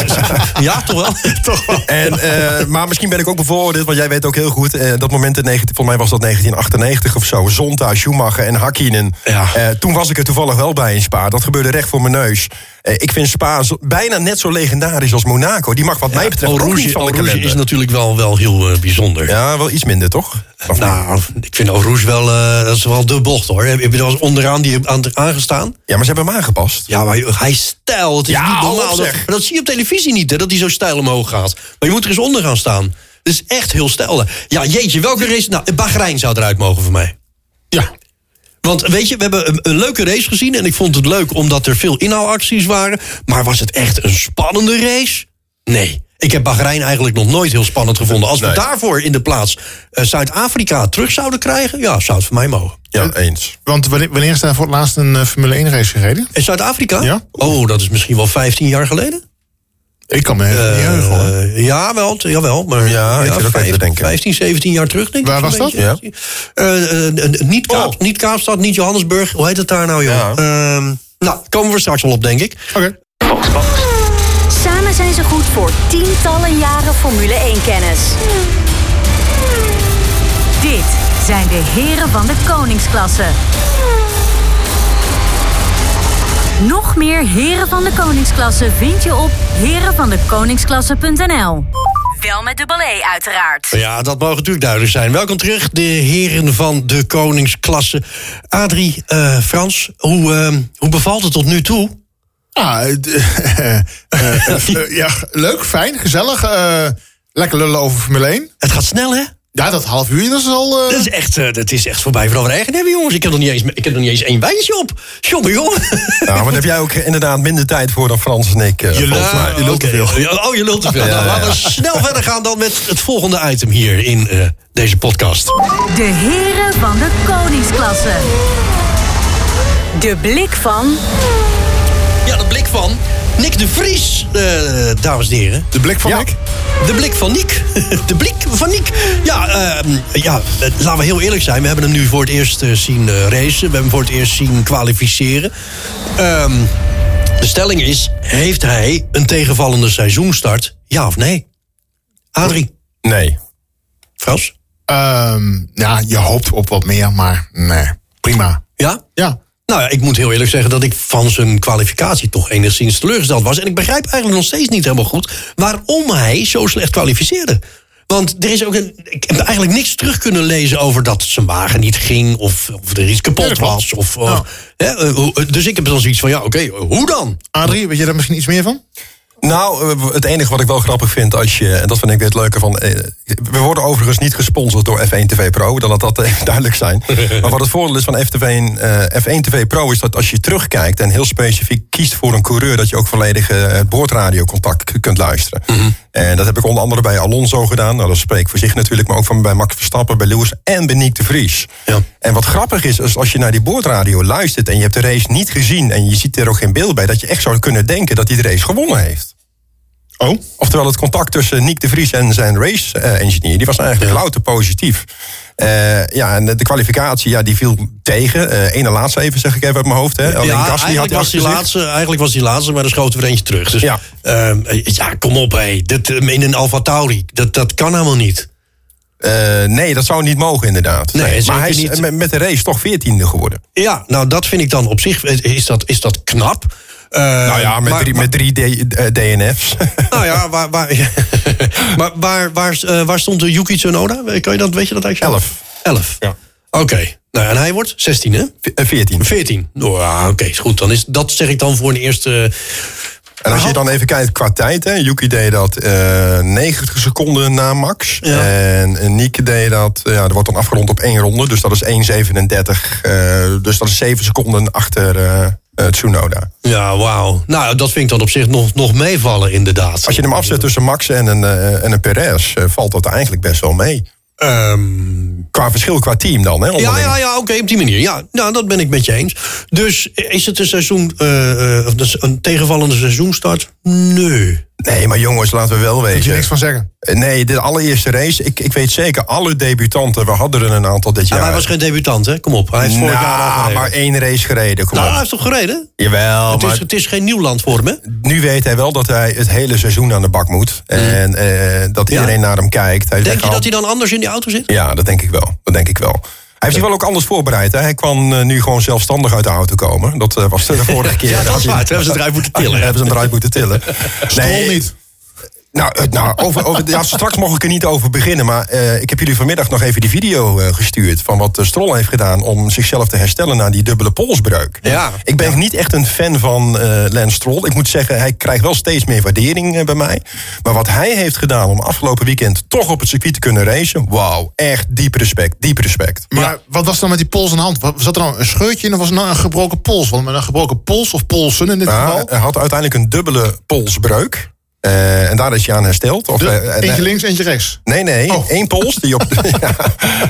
ja, toch wel? toch wel. En, eh, maar misschien ben ik ook bevooroordeeld, want jij weet ook heel goed... dat moment in 19, volgens mij was dat 1998 of zo... Zonta, Schumacher en Hakkinen. Ja. Eh, toen was ik er toevallig wel bij in Spa. Dat gebeurde recht voor mijn neus. Eh, ik vind Spa zo- bijna net zo legendarisch als Monaco. Die mag wat mij betreft Eau ook niet Rouge, van de Rouge is natuurlijk wel, wel heel eh, bijzonder. Ja, wel iets minder, toch? Of niet? Nou, ik vind Rouge wel, eh, dat is wel de bocht hoor. Heb je er wel eens onderaan die aan, aangestaan? Ja, maar ze hebben hem aangepast. Ja, maar hij is stijl. Het is Ja, niet normaal. Dat, zeg. maar dat zie je op televisie niet, hè, dat hij zo stijl omhoog gaat. Maar je moet er eens onder gaan staan. Dat is echt heel stijl. Ja, jeetje, welke race... Nou, Bahrein zou eruit mogen voor mij. Ja. Want weet je, we hebben een, een leuke race gezien... en ik vond het leuk omdat er veel inhaalacties waren. Maar was het echt een spannende race? Nee. Ik heb Bahrein eigenlijk nog nooit heel spannend gevonden. Als we Nee. daarvoor in de plaats eh, Zuid-Afrika terug zouden krijgen... ja, zou het voor mij mogen. Ja, eens. Want wanneer, wanneer is daar voor het laatst een eh, Formule 1 race gereden? In Zuid-Afrika? Ja. Oh, dat is misschien wel 15 jaar geleden? Ik kan me even niet heugen hoor. Eh, ja, wel, jawel. Maar, Ja, ik zit ook even te denken. 15, 17 jaar terug, denk ik. Waar was dat? beetje. Eh, eh, niet, Kaap, Oh. niet Kaapstad, niet Johannesburg. Hoe heet het daar nou, joh? Ja. Ehm, nou, komen we straks wel op, denk ik. Oké. Samen zijn ze goed voor tientallen jaren Formule 1-kennis. Dit zijn de heren van de koningsklasse. Nog meer heren van de koningsklasse vind je op herenvandekoningsklasse.nl. Wel met dubbel E uiteraard. Ja, dat mogen natuurlijk duidelijk zijn. Welkom terug, de heren van de koningsklasse. Adrie, eh, Frans, hoe, ehm, hoe bevalt het tot nu toe? Ah, eh, eh, ja, leuk, fijn, gezellig. eh, lekker lullen over Formule 1. Het gaat snel, hè? Ja, dat half uur, dat is al... eh, Dat is echt, eh, dat is echt voorbij voor eigen hebben, jongens. Ik heb nog niet eens, ik heb nog niet eens één wijntje op. Jongen, jongen. Ja, maar daar heb jij ook inderdaad minder tijd voor dan Frans en ik. eh, Je lult, je lult te veel. Oh, je lult te veel. Nou, laten we snel verder gaan dan met het volgende item hier in eh, deze podcast. De heren van de koningsklasse. De blik van Ja, de blik van Nick de Vries, eh, dames en heren. de blik van Ja, ik. De blik van Nick. De blik van Nick. Ja, ehm, ja, eh, laten we heel eerlijk zijn. We hebben hem nu voor het eerst eh, zien eh, racen. We hebben hem voor het eerst zien kwalificeren. Ehm, de stelling is, heeft hij een tegenvallende seizoenstart? Ja of nee? Adrie, Nee. Frans? Ehm, ja, je hoopt op wat meer, maar nee, prima. Ja? Ja, Nou ja, ik moet heel eerlijk zeggen dat ik van zijn kwalificatie toch enigszins teleurgesteld was. En ik begrijp eigenlijk nog steeds niet helemaal goed waarom hij zo slecht kwalificeerde. Want er is ook een, ik heb eigenlijk niks terug kunnen lezen over dat zijn wagen niet ging. Of, of er iets kapot was. Of, of- hè, eh, hoe- dus ik heb dan zoiets van, ja oké, hoe dan? Adrie, weet je daar misschien iets meer van? Nou, eh, het enige wat ik wel grappig vind als je, en dat vind ik het leuke van. eh, We worden overigens niet gesponsord door F1 TV Pro, dan laat dat even duidelijk zijn. Maar wat het voordeel is van F1, eh, F1 TV Pro is dat als je terugkijkt en heel specifiek kiest voor een coureur, dat je ook volledig eh, het boordradiocontact k- kunt luisteren. En dat heb ik onder andere bij Alonso gedaan. Nou, dat spreekt voor zich natuurlijk, maar ook van bij Max Verstappen, bij Lewis en bij Nick de Vries. Ja. En wat grappig is, is als je naar die boordradio luistert en je hebt de race niet gezien en je ziet er ook geen beeld bij, dat je echt zou kunnen denken dat hij de race gewonnen heeft. Oh? Oftewel het contact tussen Nick de Vries en zijn race-engineer... die was eigenlijk louter positief. Eh, ja, en de, kwalificatie ja, die viel tegen. Eh ene laatste even, zeg ik even uit mijn hoofd. Hè. Alleen ja, Gasly had was, die laatste, eigenlijk was die laatste, maar er schoten we er eentje terug. Dus Ja. ja, ja kom op, hé. Dit, eh, in een Alfa Tauri, dat, dat kan helemaal niet. Eh, nee, dat zou niet mogen inderdaad. Nee, maar hij is niet. met, met de race toch veertiende geworden. Ja, nou dat vind ik dan op zich, is dat, is dat knap. Eh, nou ja, met maar- drie, met drie D- eh, DNF's. Nou ja, waar, waar, maar waar, waar, eh, waar stond de Yuki Tsunoda? Kan je dat, weet je dat eigenlijk? Elf. Elf. Ja. Oké. Nou, en hij wordt 16, hè? Eh, Veertien. 14. Nou, ja, oké, is goed. Dan is, dat zeg ik dan voor een eerste... En als je dan even kijkt qua tijd, hè, Yuki deed dat eh 90 seconden na Max. Ja. En Nieke deed dat, ja, dat wordt dan afgerond op één ronde, dus dat is 1,37. eh, dus dat is 7 seconden achter eh, eh, Tsunoda. Ja, wauw. Nou, dat vind ik dan op zich nog, nog meevallen, inderdaad. Als je hem afzet tussen Max en een, eh, en een Perez, eh, valt dat eigenlijk best wel mee. Ehm, Qua verschil qua team dan, hè? ja, onderling. ja, ja, oké, op die manier. Ja, nou, dat ben ik met je eens. Dus is het een seizoen, of dus een tegenvallende seizoenstart? Nee. Nee, maar jongens, laten we wel Moet je weten. niks van zeggen. Eh, Nee, de allereerste race, ik, ik weet zeker, alle debutanten, we hadden er een aantal dit Ja, jaar. maar hij was geen debutant, hè? Kom op. Hij heeft vorig jaar al nou, gereden. maar één race gereden, kom Nou, hij heeft toch gereden? Jawel, Het maar is, het is geen nieuw land voor hem, hè? nu weet hij wel dat hij het hele seizoen aan de bak moet. En eh, dat Ja. iedereen naar hem kijkt. Hij Denk je al- dat hij dan anders in die auto zit? Ja, dat denk ik wel. Dat denk ik wel. Hij heeft zich wel ook anders voorbereid. Hè? Hij kwam eh, nu gewoon zelfstandig uit de auto komen. Dat eh, was de vorige keer. Ja, dat is waar. Toen hebben ze eruit moeten tillen. hebben ze hem eruit moeten tillen. Stroll niet. Nou, eh, nou over, over, ja, straks mag ik er niet over beginnen. Maar eh, ik heb jullie vanmiddag nog even die video eh, gestuurd. van wat Stroll heeft gedaan om zichzelf te herstellen na die dubbele polsbreuk. Ja. Ik ben niet echt een fan van eh Lance Stroll. Ik moet zeggen, hij krijgt wel steeds meer waardering bij mij. Maar wat hij heeft gedaan om afgelopen weekend toch op het circuit te kunnen racen. Wauw, echt diep respect. Diep respect. Maar wat was dan met die pols aan de hand? Zat er nou een scheurtje in of was het nou een gebroken pols? Want met een gebroken pols of polsen in dit Ja, geval. hij had uiteindelijk een dubbele polsbreuk. Eh, en daar is hij aan hersteld. Of, De- eh, en- eentje links, eentje rechts. Nee, nee, Oh. één pols. Die op, ja,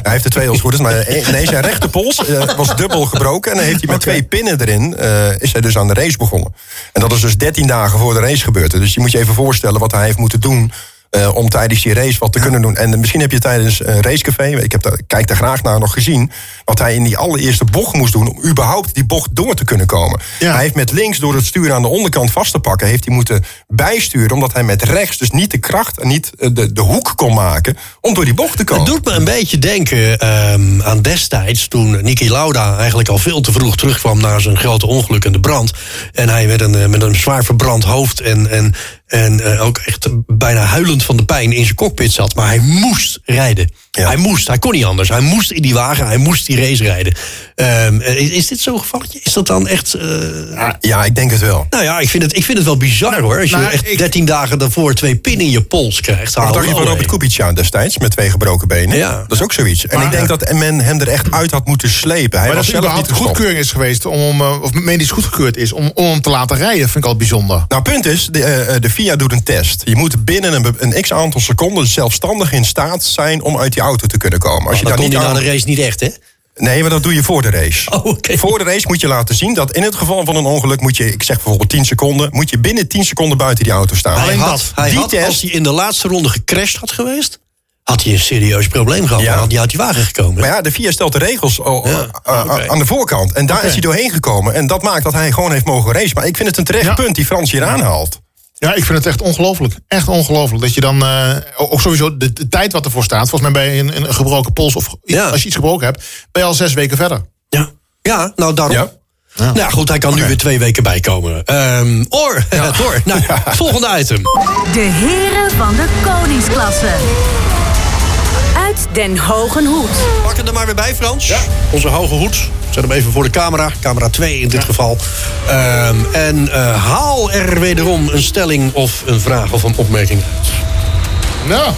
hij heeft er twee als goed is. Maar nee, zijn rechterpols eh, was dubbel gebroken. En dan heeft hij met twee pinnen erin... is hij dus aan de race begonnen. En dat is dus 13 dagen voor de race gebeurd. Dus je moet je even voorstellen wat hij heeft moeten doen... eh, om tijdens die race wat te kunnen doen. En misschien heb je tijdens een racecafé... ik heb daar, kijk daar graag naar nog gezien... wat hij in die allereerste bocht moest doen... om überhaupt die bocht door te kunnen komen. Ja. Hij heeft met links door het stuur aan de onderkant vast te pakken... heeft hij moeten bijsturen... omdat hij met rechts dus niet de kracht... en niet eh, de, de hoek kon maken... om door die bocht te komen. Het doet me een beetje denken ehm, aan destijds... toen Niki Lauda eigenlijk al veel te vroeg terugkwam... na zijn grote ongeluk en de brand. En hij met een, eh, met een zwaar verbrand hoofd... en, en, en eh, ook echt bijna huilend van de pijn in zijn cockpit zat. Maar hij moest rijden. Ja. Hij moest, hij kon niet anders. Hij moest in die wagen, hij moest die race rijden. Ehm, is, is dit zo'n gevalletje? Is dat dan echt... eh, Ja, ik denk het wel. nou ja, ik vind, het, ik vind het wel bizar hoor. Als je Nou, echt ik- 13 dagen daarvoor twee pinnen in je pols krijgt. Wat dacht je van Robert. Kubica destijds met twee gebroken benen? Ja. Dat is ook zoiets. En Maar- ik denk dat men hem er echt uit had moeten slepen. Hij Maar was dat zelf niet gestopt. goedkeuring is geweest, om, eh, of medisch goedgekeurd is, om, om hem te laten rijden, vind ik al bijzonder. Nou, punt is, de, eh, de FIA doet een test. Je moet binnen een, een x-aantal seconden zelfstandig in staat zijn om uit die auto te kunnen komen. Als je Dan daar kon niet aan... de race niet echt, hè? Nee, maar dat doe je voor de race. Oh. Voor de race moet je laten zien dat in het geval van een ongeluk moet je, ik zeg bijvoorbeeld 10 seconden, moet je binnen 10 seconden buiten die auto staan. Hij Alleen had, dat. hij Die had test- als hij in de laatste ronde gecrashed had geweest... had hij een serieus probleem gehad. Ja. Had hij uit die wagen gekomen. Maar ja, de FIA stelt de regels eh, oké. aan de voorkant. En daar is hij doorheen gekomen. En dat maakt dat hij gewoon heeft mogen racen. Maar ik vind het een terecht Ja. punt die Frans hier aanhaalt. Ja, ik vind het echt ongelooflijk. Echt ongelooflijk. Dat je dan, eh, ook sowieso de, de tijd wat ervoor staat. Volgens mij bij een, een gebroken pols of Ja. als je iets gebroken hebt, ben je al zes weken verder. Ja, ja nou daarom. Ja. Nou ja, goed, hij kan nu weer twee weken bijkomen. Ehm Oor, door. Nou, volgende item. De heren van de koningsklasse. Uit Den Hogen Hoed. Pak het er maar weer bij, Frans. Onze hoge hoed. Zet hem even voor de camera. Camera 2 in dit geval. Ehm, en eh, haal er wederom een stelling of een vraag of een opmerking uit. Nou,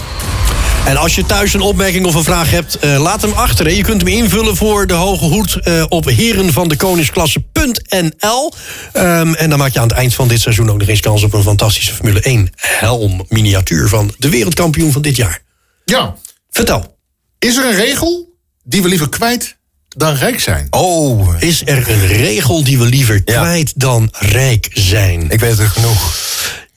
En als je thuis een opmerking of een vraag hebt, eh, laat hem achter. Hè. Je kunt hem invullen voor de Hoge Hoed eh, op herenvandekoningsklasse.nl. Ehm, en dan maak je aan het eind van dit seizoen ook nog eens kans op een fantastische Formule 1 helm miniatuur van de wereldkampioen van dit jaar. ja. Vertel. Is er een regel die we liever kwijt dan rijk zijn? Oh, Is er een regel die we liever Ja. kwijt dan rijk zijn? ik weet er genoeg.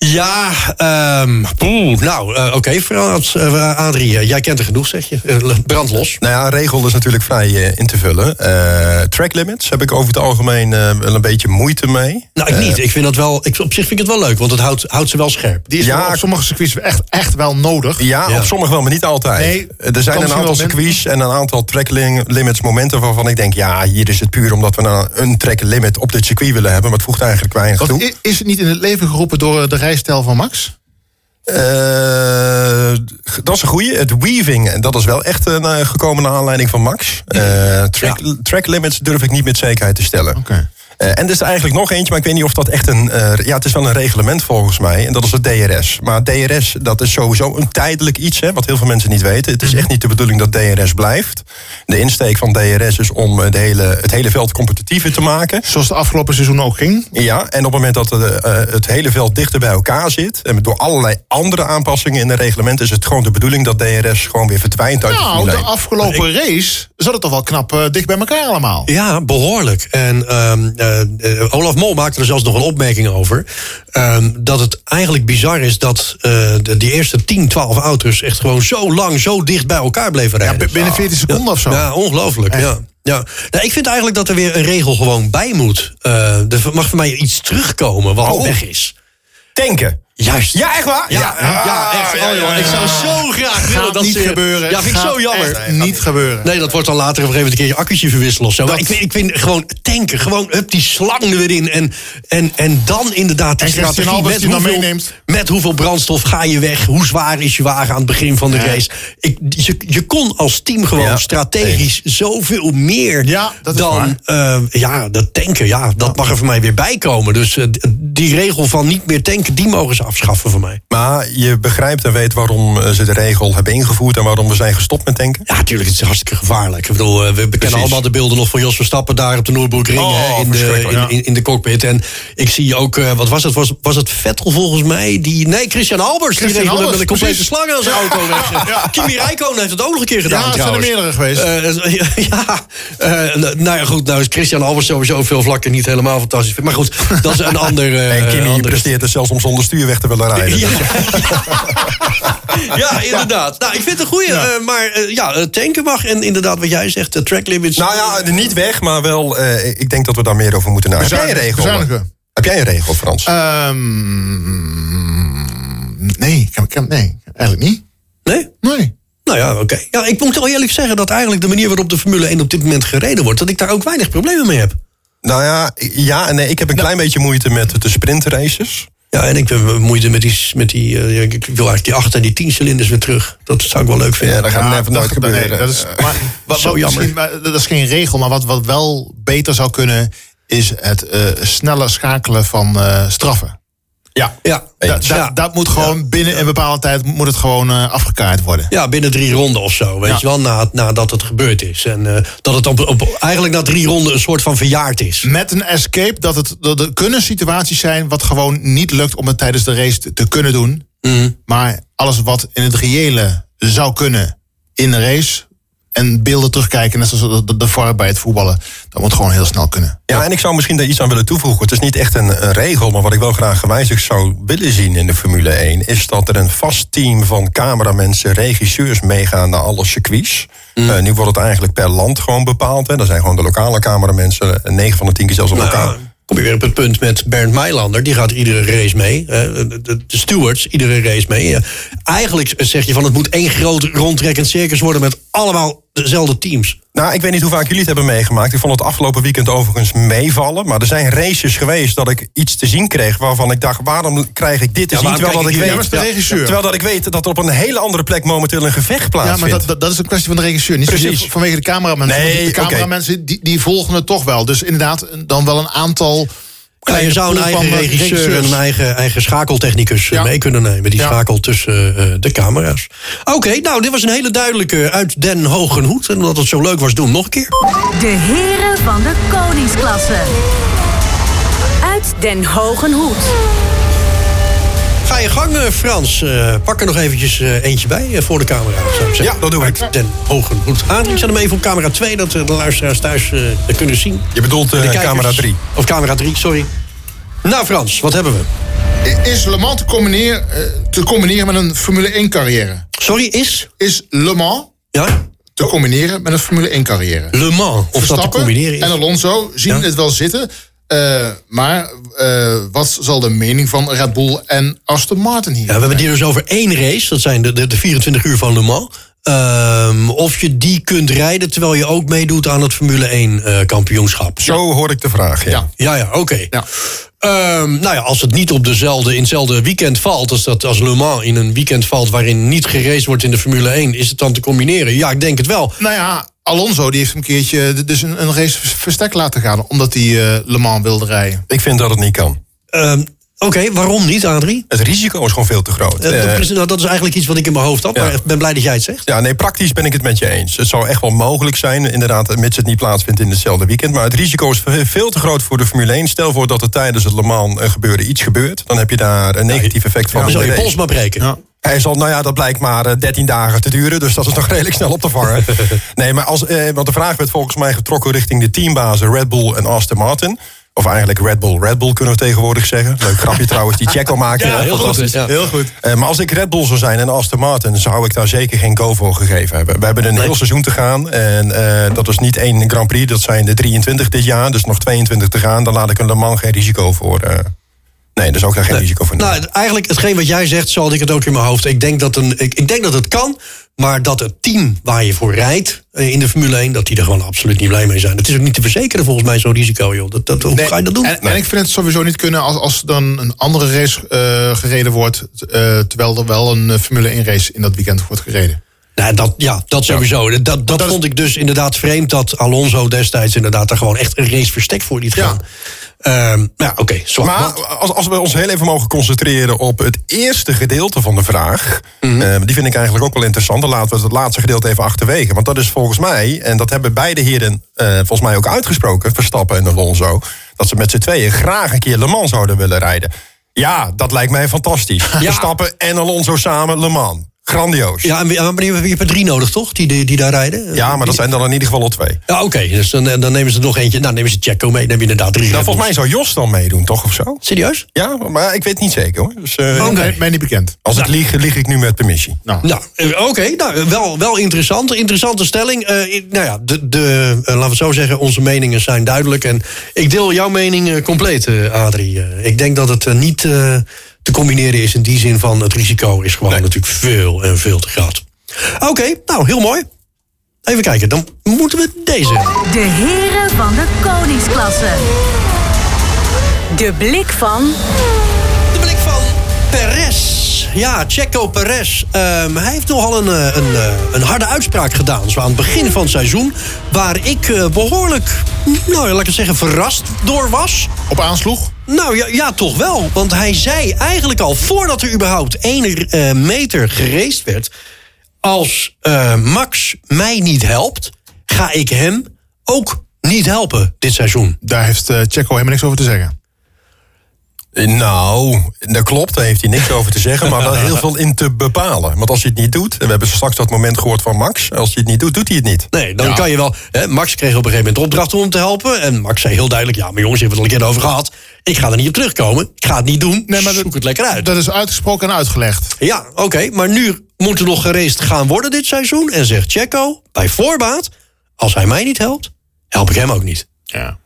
Ja, ehm poeh, nou, eh, oké, Frans, eh, Adrie, eh, jij kent er genoeg, zeg je. Brand los. Nou ja, een regel is natuurlijk vrij in te vullen. Eh, track limits heb ik over het algemeen wel een beetje moeite mee. Nou, ik niet. Ik vind dat wel, ik, op zich vind ik het wel leuk, want het houdt, houdt ze wel scherp. Die is Ja, wel op sommige circuits echt, echt wel nodig. Ja, Ja. op sommige wel, maar niet altijd. Nee, er zijn een aantal circuits en een aantal track lim- limits momenten waarvan ik denk, ja, hier is het puur omdat we nou een track limit op dit circuit willen hebben, maar het voegt eigenlijk weinig Wat, toe. is het niet in het leven geroepen door de rijstijl van Max? Eh, dat is een goeie. Het weaving, en dat is wel echt een eh, gekomen naar aanleiding van Max. Eh, track, track limits durf ik niet met zekerheid te stellen. Oké. En er is er eigenlijk nog eentje, maar ik weet niet of dat echt een... eh, ja, het is wel een reglement volgens mij. En dat is het DRS. Maar DRS, dat is sowieso een tijdelijk iets, hè, wat heel veel mensen niet weten. Het is echt niet de bedoeling dat DRS blijft. De insteek van DRS is om eh, de hele, het hele veld competitiever te maken. Zoals de afgelopen seizoen ook ging. Ja, en op het moment dat eh, eh, het hele veld dichter bij elkaar zit... en door allerlei andere aanpassingen in het reglement... is het gewoon de bedoeling dat DRS gewoon weer verdwijnt uit de Nou, de 1. afgelopen race zat het toch wel knap eh, dicht bij elkaar allemaal. Ja, behoorlijk. En ehm, eh, eh, Olaf Mol maakte er zelfs nog een opmerking over. ehm, dat het eigenlijk bizar is dat eh, de, die eerste 10, 12 auto's echt gewoon zo lang, zo dicht bij elkaar bleven Ja, rijden. b- binnen 14 seconden of zo. Ja, ongelooflijk. Echt. Ja. Ja. Nou, ik vind eigenlijk dat er weer een regel gewoon bij moet. Eh, er mag voor mij iets terugkomen wat al Oh. weg is. Tanken. Juist. Ja, echt waar? Ja, ja, echt. ja, oh, joh, ja, ik zou zo graag willen Gaat dat niet ze- gebeuren. Ja, vind ik Gaat zo jammer. echt niet gebeuren. Nee, dat wordt dan later op een gegeven moment een keer je accu'tje verwisselen of zo. Maar ik vind, ik vind gewoon tanken, gewoon hup, die slang er weer in. En, en, en dan inderdaad die En strategie met dan hoeveel, meeneemt. met hoeveel brandstof ga je weg? Hoe zwaar is je wagen aan het begin van de Ja. race? Ik, je, je kon als team gewoon Ja, strategisch zoveel meer Ja, dat dan eh, ja, dat tanken. Ja, dat mag er voor mij weer bij komen. Dus eh, die regel van niet meer tanken, die mogen ze afschaffen voor mij. Maar je begrijpt en weet waarom eh, ze de regel hebben ingevoerd... en waarom we zijn gestopt met tanken? Ja, natuurlijk, het is hartstikke gevaarlijk. Ik bedoel, eh, we bekennen allemaal de beelden nog van Jos Verstappen daar op de Noordburgring Oh, in, de, in, in, in de cockpit. En ik zie ook, eh, wat was het? Was, was het Vettel volgens mij? Die, nee, Christian Albers. Christian die regelde Albers, met een complete precies. slang aan zijn auto weg. Kimi Räikkönen heeft het ook nog een keer gedaan Ja, er zijn er meerdere geweest. Ja, eh, nou ja, goed, nou is Christian Albers sowieso veel vlakken niet helemaal fantastisch. Maar goed, dat is een ander... en Kimi ander- presteert er zelfs om zonder stuur weg willen rijden. Ja, ja, inderdaad. Nou, ik vind het een goeie. Ja. eh, maar eh, ja, eh, tanken mag. En inderdaad, wat jij zegt, de track limits. Nou ja, niet weg, maar wel... eh, ik denk dat we daar meer over moeten nadenken. Heb jij een regel? Bezuinigen. Heb jij een regel, Frans? Ehm, nee, nee, eigenlijk niet. Nee? Nee. Nou ja, oké. Ja, ik moet wel eerlijk zeggen dat eigenlijk de manier waarop de Formule 1 op dit moment gereden wordt, dat ik daar ook weinig problemen mee heb. Nou ja, ja en nee, ik heb een klein beetje moeite met de sprintraces. Ja, en ik heb moeite met die, met die eh, ja, ik wil eigenlijk die 8 en die 10 cilinders weer terug. Dat zou ik wel leuk vinden. Ja, dat gaat Ja, never nooit gebeuren. nee, dat is, maar, wat, Zo jammer. dat is geen regel, maar wat, wat wel beter zou kunnen... is het eh, sneller schakelen van eh, straffen. Ja. Ja, Da- Eens. da- Ja. Dat moet gewoon binnen een bepaalde tijd moet het gewoon eh, afgekaart worden. ja, binnen drie ronden of zo. Weet Ja. je wel, na, nadat het gebeurd is. En eh, dat het op, op, eigenlijk na drie ronden een soort van verjaard is. Met een escape dat het dat er kunnen situaties zijn wat gewoon niet lukt om het tijdens de race te, te kunnen doen. Mhm. Maar alles wat in het reële zou kunnen in een race en beelden terugkijken, net zoals de, de, VAR bij het voetballen, dat moet gewoon heel snel kunnen. Ja, en ik zou misschien daar iets aan willen toevoegen. Het is niet echt een, een regel, maar wat ik wel graag gewijzigd zou willen zien in de Formule 1... is dat er een vast team van cameramensen, regisseurs meegaan naar alle circuits. Mm. Eh, nu wordt het eigenlijk per land gewoon bepaald. Hè. Dat zijn gewoon de lokale cameramensen, 9 van de 10 keer zelfs Nou, elkaar. Kom je weer op het punt met Bernd Meilander. Die gaat iedere race mee. hè. De, stewards, iedere race mee. Eigenlijk zeg je van het moet één groot rondtrekkend circus worden... met allemaal dezelfde teams. Nou, ik weet niet hoe vaak jullie het hebben meegemaakt. Ik vond het afgelopen weekend overigens meevallen. Maar er zijn races geweest dat ik iets te zien kreeg... waarvan ik dacht, waarom krijg ik dit te Ja, zien... terwijl dat ik ik weet? Ja, terwijl dat ik weet dat er op een hele andere plek momenteel een gevecht Ja, plaatsvindt. maar dat, dat, dat is een kwestie van de regisseur. Niet Precies. vanwege de cameramensen. Nee, de cameramensen die, die volgen het toch wel. Dus inderdaad, dan wel een aantal. Ja, je zou een eigen eh, regisseur en een eigen, eigen schakeltechnicus eh, Ja. mee kunnen nemen. Die Ja. schakel tussen eh, de camera's. Oké, nou, dit was een hele duidelijke uit Den Hogen Hoed. En omdat het zo leuk was, doen we nog een keer. De heren van de koningsklasse. Uit Den Hogen Hoed. Ga je gang, eh, Frans. Eh, pak er nog eventjes eh, eentje bij voor de camera. Zou ik zeggen. Ja, dat doe ik. Den Hogen Hoed. Adrie, zet hem even op camera 2, dat de luisteraars thuis eh, dat kunnen zien. Je bedoelt eh, kijkers. camera 3. Of camera 3, sorry. Nou, Frans, wat hebben we? Is Le Mans te combineren, eh, te combineren met een Formule 1 carrière? Sorry, is? Is Le Mans Ja? te combineren met een Formule 1 carrière? Le Mans. Of dat te Verstappen combineren is. en Alonso zien Ja. het wel zitten. Eh, maar eh, wat zal de mening van Red Bull en Aston Martin hier Ja, we hebben het hier dus over één race. Dat zijn de, de, de 24 uur van Le Mans. Ehm, of je die kunt rijden terwijl je ook meedoet aan het Formule 1 eh, kampioenschap. Zo hoor ik de vraag, ja. Ja. Ja, ja, oké. Ja. Ehm, nou ja, als het niet op dezelfde, in hetzelfde weekend valt... als dat als Le Mans in een weekend valt waarin niet geraced wordt in de Formule 1... is het dan te combineren? Ja, ik denk het wel. Nou ja, Alonso die heeft een keertje d- dus een, een race verstek laten gaan... omdat hij eh, Le Mans wilde rijden. Ik vind dat het niet kan. Ehm, oké, waarom niet, Adrie? Het risico is gewoon veel te groot. Eh, Eh, dat, is, nou, dat is eigenlijk iets wat ik in mijn hoofd had, ja. maar ik ben blij dat jij het zegt. Ja, nee, praktisch ben ik het met je eens. Het zou echt wel mogelijk zijn, inderdaad, mits het niet plaatsvindt in hetzelfde weekend. Maar het risico is ve- veel te groot voor de Formule 1. Stel voor dat er tijdens het Le Mans eh, gebeuren iets gebeurt. Dan heb je daar een negatief effect van. Dan in zal de je pols maar breken. Hij zal, nou ja, dat blijkt maar eh, 13 dagen te duren. Dus dat is nog redelijk snel op te vangen. nee, maar als, eh, want de vraag werd volgens mij getrokken richting de teambazen Red Bull en Aston Martin. Of eigenlijk Red Bull, Red Bull kunnen we tegenwoordig zeggen. Leuk grapje trouwens, die Checo maakte. Ja, heel goed. Ja. Heel goed. Eh, maar als ik Red Bull zou zijn en Aston Martin, zou ik daar zeker geen go voor gegeven hebben. We hebben een heel seizoen te gaan. En eh, dat is niet één Grand Prix, dat zijn de 23 dit jaar. Dus nog 22 te gaan. Dan laat ik een Le Mans geen risico voor. eh, nee, daar zou ik daar geen risico voor nemen. Nou, eigenlijk hetgeen wat jij zegt, had ik het ook in mijn hoofd. Ik denk dat, een, ik, ik denk dat het kan, maar dat het team waar je voor rijdt eh, in de Formule 1... dat die er gewoon absoluut niet blij mee zijn. Het is ook niet te verzekeren volgens mij, zo'n risico, joh. Dat, dat, hoe Nee, ga je dat doen? En, en ik vind het sowieso niet kunnen als, als dan een andere race eh, gereden wordt... eh, terwijl er wel een Formule 1 race in dat weekend wordt gereden. Nou, dat, ja, dat sowieso. Dat, dat, vond ik dus inderdaad vreemd dat Alonso destijds inderdaad er gewoon echt een race verstek voor liet Ja. gaan. Ehm, ja, oké. Maar als, als we ons heel even mogen concentreren op het eerste gedeelte van de vraag. Mhm. eh, die vind ik eigenlijk ook wel interessant. Dan laten we het laatste gedeelte even achterwege. Want dat is volgens mij, en dat hebben beide heren eh, volgens mij ook uitgesproken, Verstappen en Alonso. Dat ze met z'n tweeën graag een keer Le Mans zouden willen rijden. Ja, dat lijkt mij fantastisch. Verstappen en Alonso samen Le Mans. Grandioos. Ja, Ja, en maar je hebt er drie nodig, toch? Die, die, die daar rijden? maar dat zijn dan in ieder geval al twee. Ja, oké. Dus dan, dan nemen ze er nog eentje. Nou, nemen ze Checo mee. Dan heb je inderdaad drie Nou, volgens mij zou Jos dan meedoen, toch? Of zo? Serieus? Ja, maar ik weet niet zeker hoor. Dus, eh, Oké. Nee, mij niet bekend. Als ik lieg, lieg ik nu met permissie. Nou, Nou, eh, oké. nou, wel, wel interessant. Interessante stelling. Eh, nou ja, de, de, eh, laten we het zo zeggen, onze meningen zijn duidelijk. En ik deel jouw mening eh, compleet, eh, Adrie. Eh, ik denk dat het eh, niet eh, te combineren is in die zin van het risico is gewoon natuurlijk veel en veel te groot. Oké, nou, heel mooi. Even kijken, dan moeten we deze. De heren van de koningsklasse. De blik van De blik van Perez. Ja, Checo Perez. Ehm, hij heeft nogal een, eh, een, eh, een harde uitspraak gedaan. Zo aan het begin van het seizoen. Waar ik eh, behoorlijk, nou ja, laat ik het zeggen, verrast door was. op aansloeg. Nou ja, ja, toch wel. Want hij zei eigenlijk al voordat er überhaupt één meter geraced werd... als Max mij niet helpt, ga ik hem ook niet helpen dit seizoen. Daar heeft Checo helemaal niks over te zeggen. Nou, dat klopt, daar heeft hij niks over te zeggen, maar wel heel veel in te bepalen. Want als hij het niet doet, en we hebben straks dat moment gehoord van Max, als hij het niet doet, doet hij het niet. Nee, dan Ja. kan je wel. Hè, Max kreeg op een gegeven moment de opdracht om hem te helpen. En Max zei heel duidelijk: Ja, maar jongens, je hebt het al een keer over gehad. Ik ga er niet op terugkomen. Ik ga het niet doen. Nee, maar dat- Zoek het lekker uit. Dat is uitgesproken en uitgelegd. Ja, oké. maar nu moet er nog geraced gaan worden dit seizoen. En zegt Checo bij voorbaat: Als hij mij niet helpt, help ik hem ook niet. Ja.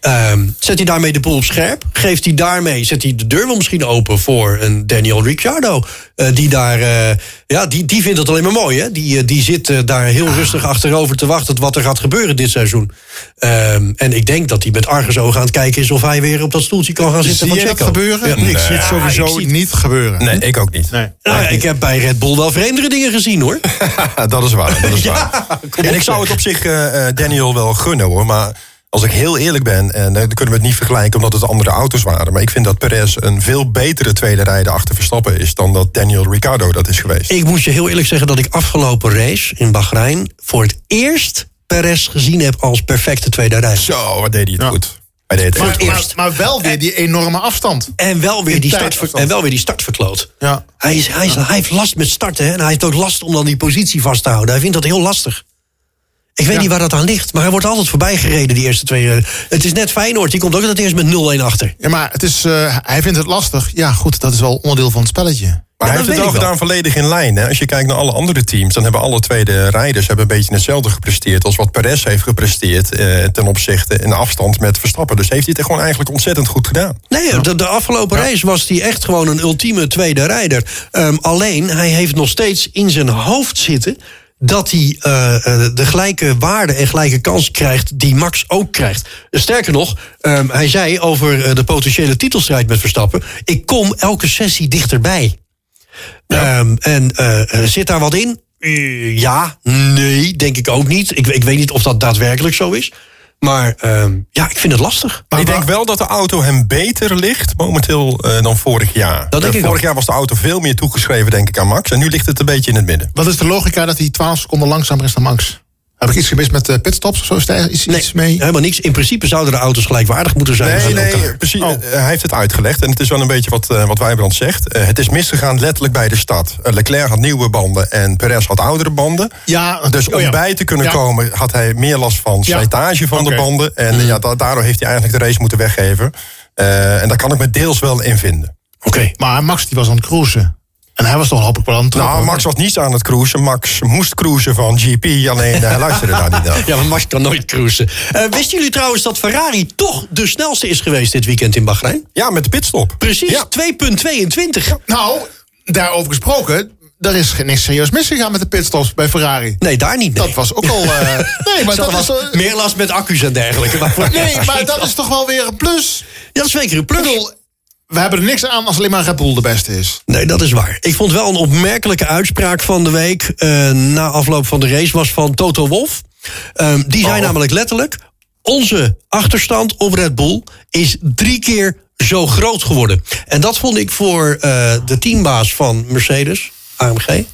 Ehm, zet hij daarmee de boel op scherp? Geeft hij daarmee, zet hij de deur wel misschien open voor een Daniel Ricciardo? eh, die daar, eh, ja, die, die vindt het alleen maar mooi, hè? Die, eh, die zit daar heel rustig achterover te wachten wat er gaat gebeuren dit seizoen. Ehm, en ik denk dat hij met argusogen aan het kijken is of hij weer op dat stoeltje kan gaan zitten Zie je gebeuren? Ja, ik zie het sowieso zie- niet gebeuren. Nee, ik ook niet. Nee. Nou ik heb bij Red Bull wel vreemdere dingen gezien, hoor. dat is waar. Dat is Ja, waar. kom En ik zou het op zich eh, eh, Daniel wel gunnen hoor, maar als ik heel eerlijk ben, en eh, dan kunnen we het niet vergelijken omdat het andere auto's waren, maar ik vind dat Perez een veel betere tweede rijder achter Verstappen is dan dat Daniel Ricciardo dat is geweest. Ik moet je heel eerlijk zeggen dat ik afgelopen race in Bahrein... voor het eerst Perez gezien heb als perfecte tweede rijder. Zo, wat deed hij het Ja. goed. Hij deed het Maar, goed. maar, maar wel weer die enorme afstand. En wel weer, die start, en wel weer die start verkloot. Ja. Hij, is, hij, is, hij heeft last met starten. Hè? En hij heeft ook last om dan die positie vast te houden. Hij vindt dat heel lastig. Ik weet Ja. niet waar dat aan ligt, maar hij wordt altijd voorbij gereden die eerste twee. eh, Het is net Feyenoord, die komt ook dat eerst met 0-1 achter. Ja, maar het is, eh, hij vindt het lastig. Ja, goed, dat is wel onderdeel van het spelletje. Maar Ja, hij heeft het wel. gedaan volledig in lijn. Hè? Als je kijkt naar alle andere teams, dan hebben alle twee de rijders hebben een beetje hetzelfde gepresteerd als wat Perez heeft gepresteerd eh, ten opzichte in afstand met Verstappen. Dus heeft hij het gewoon eigenlijk ontzettend goed gedaan. Nee, de, de afgelopen race was hij echt gewoon een ultieme tweede rijder. Ehm, alleen, hij heeft nog steeds in zijn hoofd zitten dat hij eh, eh, de gelijke waarde en gelijke kans krijgt die Max ook krijgt. Sterker nog, ehm, hij zei over eh, de potentiële titelstrijd met Verstappen... ik kom elke sessie dichterbij. Ehm, en zit daar wat in? Ja, nee, denk ik ook niet. Ik, ik weet niet of dat daadwerkelijk zo is. Maar ehm, ja, ik vind het lastig. ik denk wel dat de auto hem beter ligt momenteel eh, dan vorig jaar. Dat denk Eh, ik vorig ook. jaar was de auto veel meer toegeschreven, denk ik, aan Max. En nu ligt het een beetje in het midden. Wat is de logica dat hij 12 seconden langzamer is dan Max? Heb ik iets gemist met de pitstops of zo? Is daar iets, Nee, iets mee? helemaal niks. In principe zouden de auto's gelijkwaardig moeten zijn. Nee, nee, elkaar. precies. Oh. Eh, hij heeft het uitgelegd. En het is wel een beetje wat, eh, wat Wijbrand zegt. Eh, het is misgegaan letterlijk bij de. Eh, Leclerc had nieuwe banden en Perez had oudere banden. Ja, Dus om oh ja. bij te kunnen Ja. komen had hij meer last van Ja. slijtage van de banden. En ja, da- daardoor heeft hij eigenlijk de race moeten weggeven. Eh, en daar kan ik me deels wel in vinden. Oké. Maar Max die was aan het cruisen. En hij was toch hopelijk wel aan het. Nou, Max was niet aan het cruisen. Max moest cruisen van GP, alleen eh, hij luisterde daar niet naar. Ja, maar Max kan nooit cruisen. Eh, wisten jullie trouwens dat Ferrari toch de snelste is geweest dit weekend in Bahrein? Ja, met de pitstop. Precies, Ja. 2,22. Nou, daarover gesproken, er is geen- niks serieus misgegaan met de pitstops bij Ferrari. Nee, daar niet. Nee. Dat was ook al... eh, nee, maar dat eh, meer last met accu's en dergelijke. Maar nee, maar dat is toch wel weer een plus. Ja, dat is zeker een Ik plus. bedoel, we hebben er niks aan als alleen maar Red Bull de beste is. Nee, dat is waar. Ik vond wel een opmerkelijke uitspraak van de week... eh, na afloop van de race was van Toto Wolf. Ehm, die zei Oh. namelijk letterlijk... onze achterstand op Red Bull is drie keer zo groot geworden. En dat vond ik voor eh, de teambaas van Mercedes, AMG...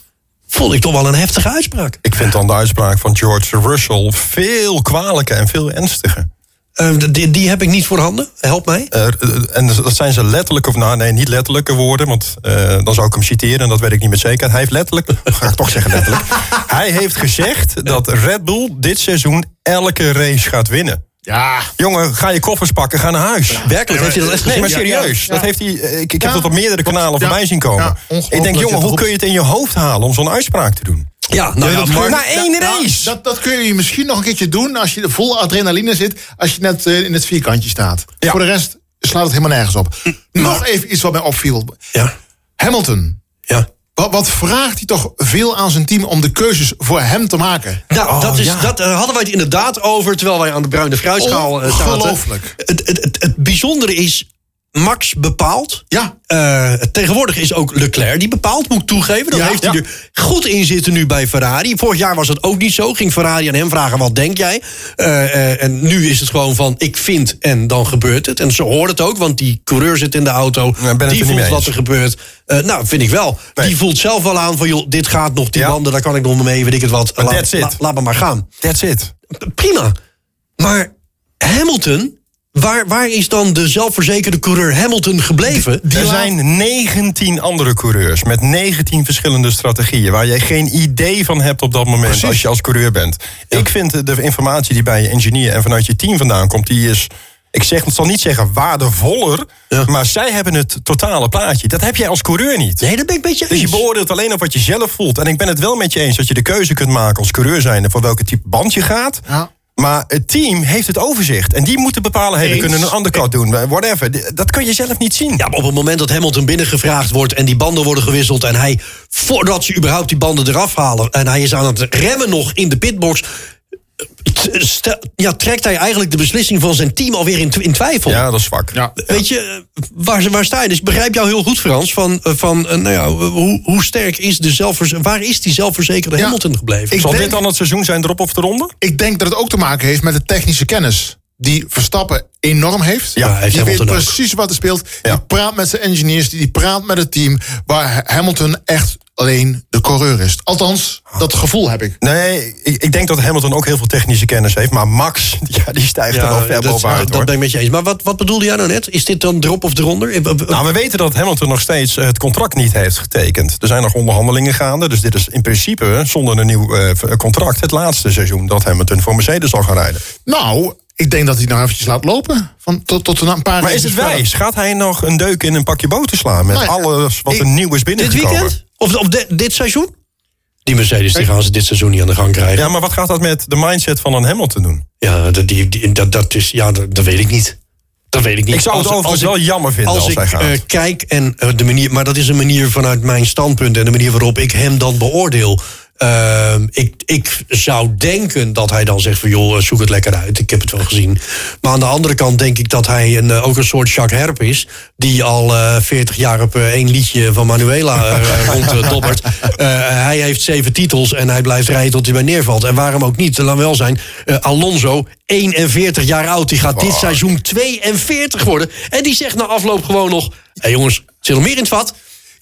vond ik toch wel een heftige uitspraak. Ik vind dan de uitspraak van George Russell veel kwalijker en veel ernstiger. Ehm, die, die heb ik niet voorhanden. Help mij. Eh, en dat zijn ze letterlijke, of nou nee, niet letterlijke woorden, want eh, dan zou ik hem citeren en dat weet ik niet met zekerheid. Hij heeft letterlijk, ga ik toch zeggen letterlijk, hij heeft gezegd dat Red Bull dit seizoen elke race gaat winnen. Ja. Jongen, ga je koffers pakken, ga naar huis. Werkelijk, heeft hij dat echt Nee, maar serieus. ja. Dat heeft hij, eh, ik, ik heb dat op meerdere kanalen Ja. voorbij zien komen. Ja, ik denk, jongen, hoe kun je het in je hoofd halen om zo'n uitspraak te doen? Ja, nou ja, Na één Nou, race. dat, dat kun je misschien nog een keertje doen als je vol adrenaline zit. Als je net eh, in het vierkantje staat. Ja. Voor de rest slaat het helemaal nergens op. Nog even iets wat mij opviel. ja, Hamilton. ja. Wat, wat vraagt hij toch veel aan zijn team om de keuzes voor hem te maken? Nou, dat, is, ja. dat eh, hadden wij het inderdaad over terwijl wij aan de bruine fruitschaal eh, zaten. Ongelooflijk. Het, het, het, het bijzondere is, Max bepaalt. Ja. Eh, tegenwoordig is ook Leclerc die bepaalt, moet ik toegeven. Dat Ja, heeft hij ja. er goed in zitten nu bij Ferrari. Vorig jaar was het ook niet zo. Ging Ferrari aan hem vragen, wat denk jij? Eh, eh, en nu is het gewoon van, ik vind en dan gebeurt het. En zo hoort het ook, want die coureur zit in de auto. Die voelt wat er gebeurt. Nou, vind ik wel. Nee. Die voelt zelf wel aan van, joh, dit gaat nog, die Ja. banden, daar kan ik nog mee, weet ik het wat. Laat, la- laat me maar gaan. That's it. Prima. Maar Hamilton, waar, waar is dan de zelfverzekerde coureur Hamilton gebleven? er zijn 19 andere coureurs met 19 verschillende strategieën... waar je geen idee van hebt op dat moment Precies. als je als coureur bent. Ik vind de informatie die bij je engineer en vanuit je team vandaan komt... die is, ik zeg, ik zal niet zeggen waardevoller... Ja. maar zij hebben het totale plaatje. Dat heb jij als coureur niet. Nee, dat ben ik een beetje Dus je beoordeelt alleen op wat je zelf voelt. En ik ben het wel met je eens dat je de keuze kunt maken als coureur zijnde... voor welke type band je gaat... Ja. Maar het team heeft het overzicht. En die moeten bepalen, hey, we kunnen een undercut doen. Whatever. Dat kun je zelf niet zien. Ja, maar op het moment dat Hamilton binnengevraagd wordt en die banden worden gewisseld en hij, voordat ze überhaupt die banden eraf halen en hij is aan het remmen nog in de pitbox, ja, trekt hij eigenlijk de beslissing van zijn team alweer in, tw- in twijfel. Ja, dat is zwak. Ja. Weet je, waar, waar sta je? Dus ik begrijp jou heel goed, Frans. Van, eh, van eh, nou ja, hoe, hoe sterk is de zelfverze- waar is die zelfverzekerde Ja. Hamilton gebleven? Ik Zal denk- dit dan het seizoen zijn erop of eronder? Ik denk dat het ook te maken heeft met de technische kennis. Die Verstappen enorm heeft. Ja, heeft die weet ook. precies wat er speelt. Ja. Die praat met zijn engineers, die, die praat met het team. Waar Hamilton echt alleen de coureur is. Althans, dat gevoel heb ik. Nee, ik, ik denk dat Hamilton ook heel veel technische kennis heeft. Maar Max, ja, die stijgt er wel ver dat, bovenuit dat hoor. ben ik met je eens. Maar wat, wat bedoelde jij nou net? Is dit dan erop of eronder? Eh, eh, Nou, we weten dat Hamilton nog steeds eh, het contract niet heeft getekend. Er zijn nog onderhandelingen gaande. Dus dit is in principe, zonder een nieuw eh, contract... het laatste seizoen dat Hamilton voor Mercedes zal gaan rijden. Nou, ik denk dat hij nou eventjes laat lopen. Van, tot, tot een paar Maar is het wijs? Gaat hij nog een deuk in een pakje boter slaan... met Nee, alles wat ik- er nieuw is dit binnengekomen? weekend? Of, of de- dit seizoen? Die Mercedes die gaan ze dit seizoen niet aan de gang krijgen. Ja, maar wat gaat dat met de mindset van een Hamilton doen? Ja, dat, die, die- dat, dat, is, ja dat, dat weet ik niet. Dat weet ik niet. Ik zou het overigens wel jammer vinden als ik hij gaat. eh, kijk en eh, de manier, maar dat is een manier vanuit mijn standpunt en de manier waarop ik hem dan beoordeel. Ehm, ik, ik zou denken dat hij dan zegt van joh, zoek het lekker uit. Ik heb het wel gezien. Maar aan de andere kant denk ik dat hij een, eh, ook een soort Jacques Herp is. Die al eh 40 jaar op eh, één liedje van Manuela eh, ronddobbert. Eh, hij heeft zeven titels en hij blijft rijden tot hij bij neervalt. En waarom ook niet? Laat wel zijn. eh, Alonso, 41 jaar oud. Die gaat dit seizoen 42 worden. En die zegt na afloop gewoon nog... Hé jongens, zit er meer in het vat?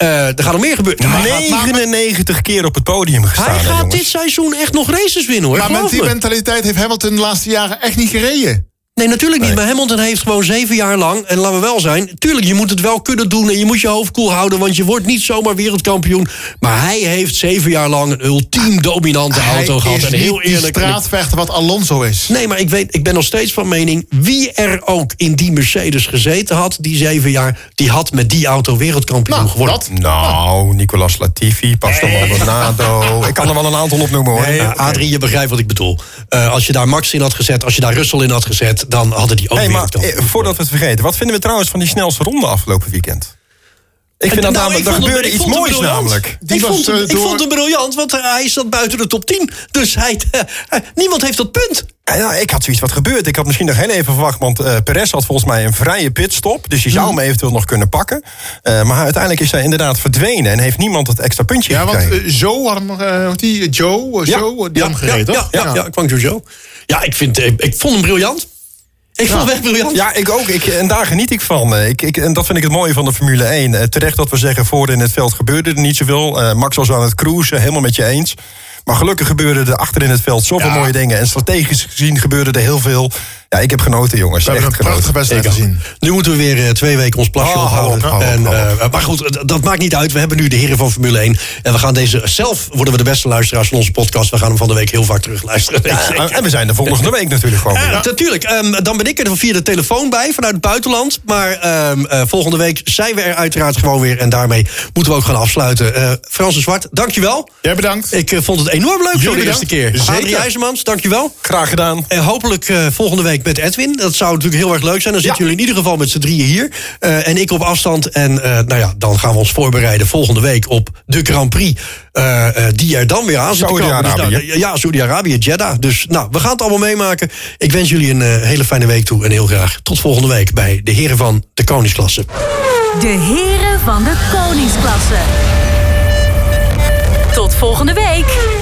Eh, er gaat nog meer gebeuren. Hij gaat- 99 keer op het podium gestaan. hij gaat dit seizoen echt nog races winnen hoor. Maar met die me. mentaliteit heeft Hamilton de laatste jaren echt niet gereden. Nee, natuurlijk niet. Maar Hamilton heeft gewoon zeven jaar lang... en laten we wel zijn... tuurlijk, je moet het wel kunnen doen... en je moet je hoofd koel houden... want je wordt niet zomaar wereldkampioen. Maar hij heeft zeven jaar lang... een ultiem dominante auto gehad. En heel eerlijk... straatvechter wat Alonso is. Nee, maar ik, weet, ik ben nog steeds van mening... wie er ook in die Mercedes gezeten had... die zeven jaar... die had met die auto wereldkampioen Nou, geworden. dat. Nou, Nicolas Latifi, Pastor Maldonado. Ik kan er wel een aantal opnoemen hoor. Nee, Adrie, je begrijpt wat ik bedoel. Eh, als je daar Max in had gezet, als je daar Russell in had gezet... dan hadden die ook Hey, maar eh, voordat we het vergeten, wat vinden we trouwens van die snelste ronde afgelopen weekend? Ik vind dat Nou, namelijk, ik er gebeurde ik iets moois namelijk. Die ik, was, vond hem, eh, ik vond hem briljant, want eh, hij zat buiten de top 10. Dus hij, eh, niemand heeft dat punt. Ja, nou, ik had zoiets wat gebeurd. Ik had misschien nog heel even verwacht, want eh Perez had volgens mij een vrije pitstop. Dus die zou Hmm. hem eventueel nog kunnen pakken. Eh, maar uiteindelijk is hij inderdaad verdwenen en heeft niemand het extra puntje Ja, want gekregen. eh, Joe had hem, eh, die, Joe, eh, Ja, Joe, die had hem gereden, ja, toch? Ja, ja, ja, Kwang Jojo. Ja, ik, vind, eh, ik vond hem briljant. Ik vond hem echt briljant. Ja, ik ook. Ik, en daar geniet ik van. Ik, ik, en dat vind ik het mooie van de Formule 1. Eh, terecht dat we zeggen, voor in het veld gebeurde er niet zoveel. Eh, Max was aan het cruisen, helemaal met je eens. Maar gelukkig gebeurde er achter in het veld zoveel Ja. mooie dingen. En strategisch gezien gebeurde er heel veel. Ja, ik heb genoten, jongens. We hebben Echt een prachtige genoten. wedstrijd gezien. Nu moeten we weer eh, twee weken ons plasje Oh, ophouden. hou op, hou op, en, hou op. eh, maar goed, dat maakt niet uit. We hebben nu de heren van Formule 1. En we gaan deze... Zelf worden we de beste luisteraars van onze podcast. We gaan hem van de week heel vaak terug luisteren. Ja, en we zijn de volgende week natuurlijk gewoon weer. Ja, natuurlijk. Ehm, dan ben ik er via de telefoon bij vanuit het buitenland. Maar ehm, eh, volgende week zijn we er uiteraard gewoon weer. En daarmee moeten we ook gaan afsluiten. Eh Frans de Zwart, dankjewel. Jij bedankt. Ik vond het enorm leuk Jullie de eerste bedankt. keer. Zeker. Adrie IJzermans, dankjewel. Graag gedaan. En hopelijk eh, volgende week met Edwin. Dat zou natuurlijk heel erg leuk zijn. Dan zitten jullie in ieder geval met z'n drieën hier. Eh, en ik op afstand. En eh, nou ja, dan gaan we ons voorbereiden volgende week op de Grand Prix. eh, eh, die er dan weer aan zit. Dus, Saoedi-Arabië. nou, ja, Saudi-Arabië, Jeddah. Dus nou, we gaan het allemaal meemaken. Ik wens jullie een eh, hele fijne week toe. En heel graag tot volgende week bij de heren van de Koningsklasse. De heren van de koningsklasse. Tot volgende week.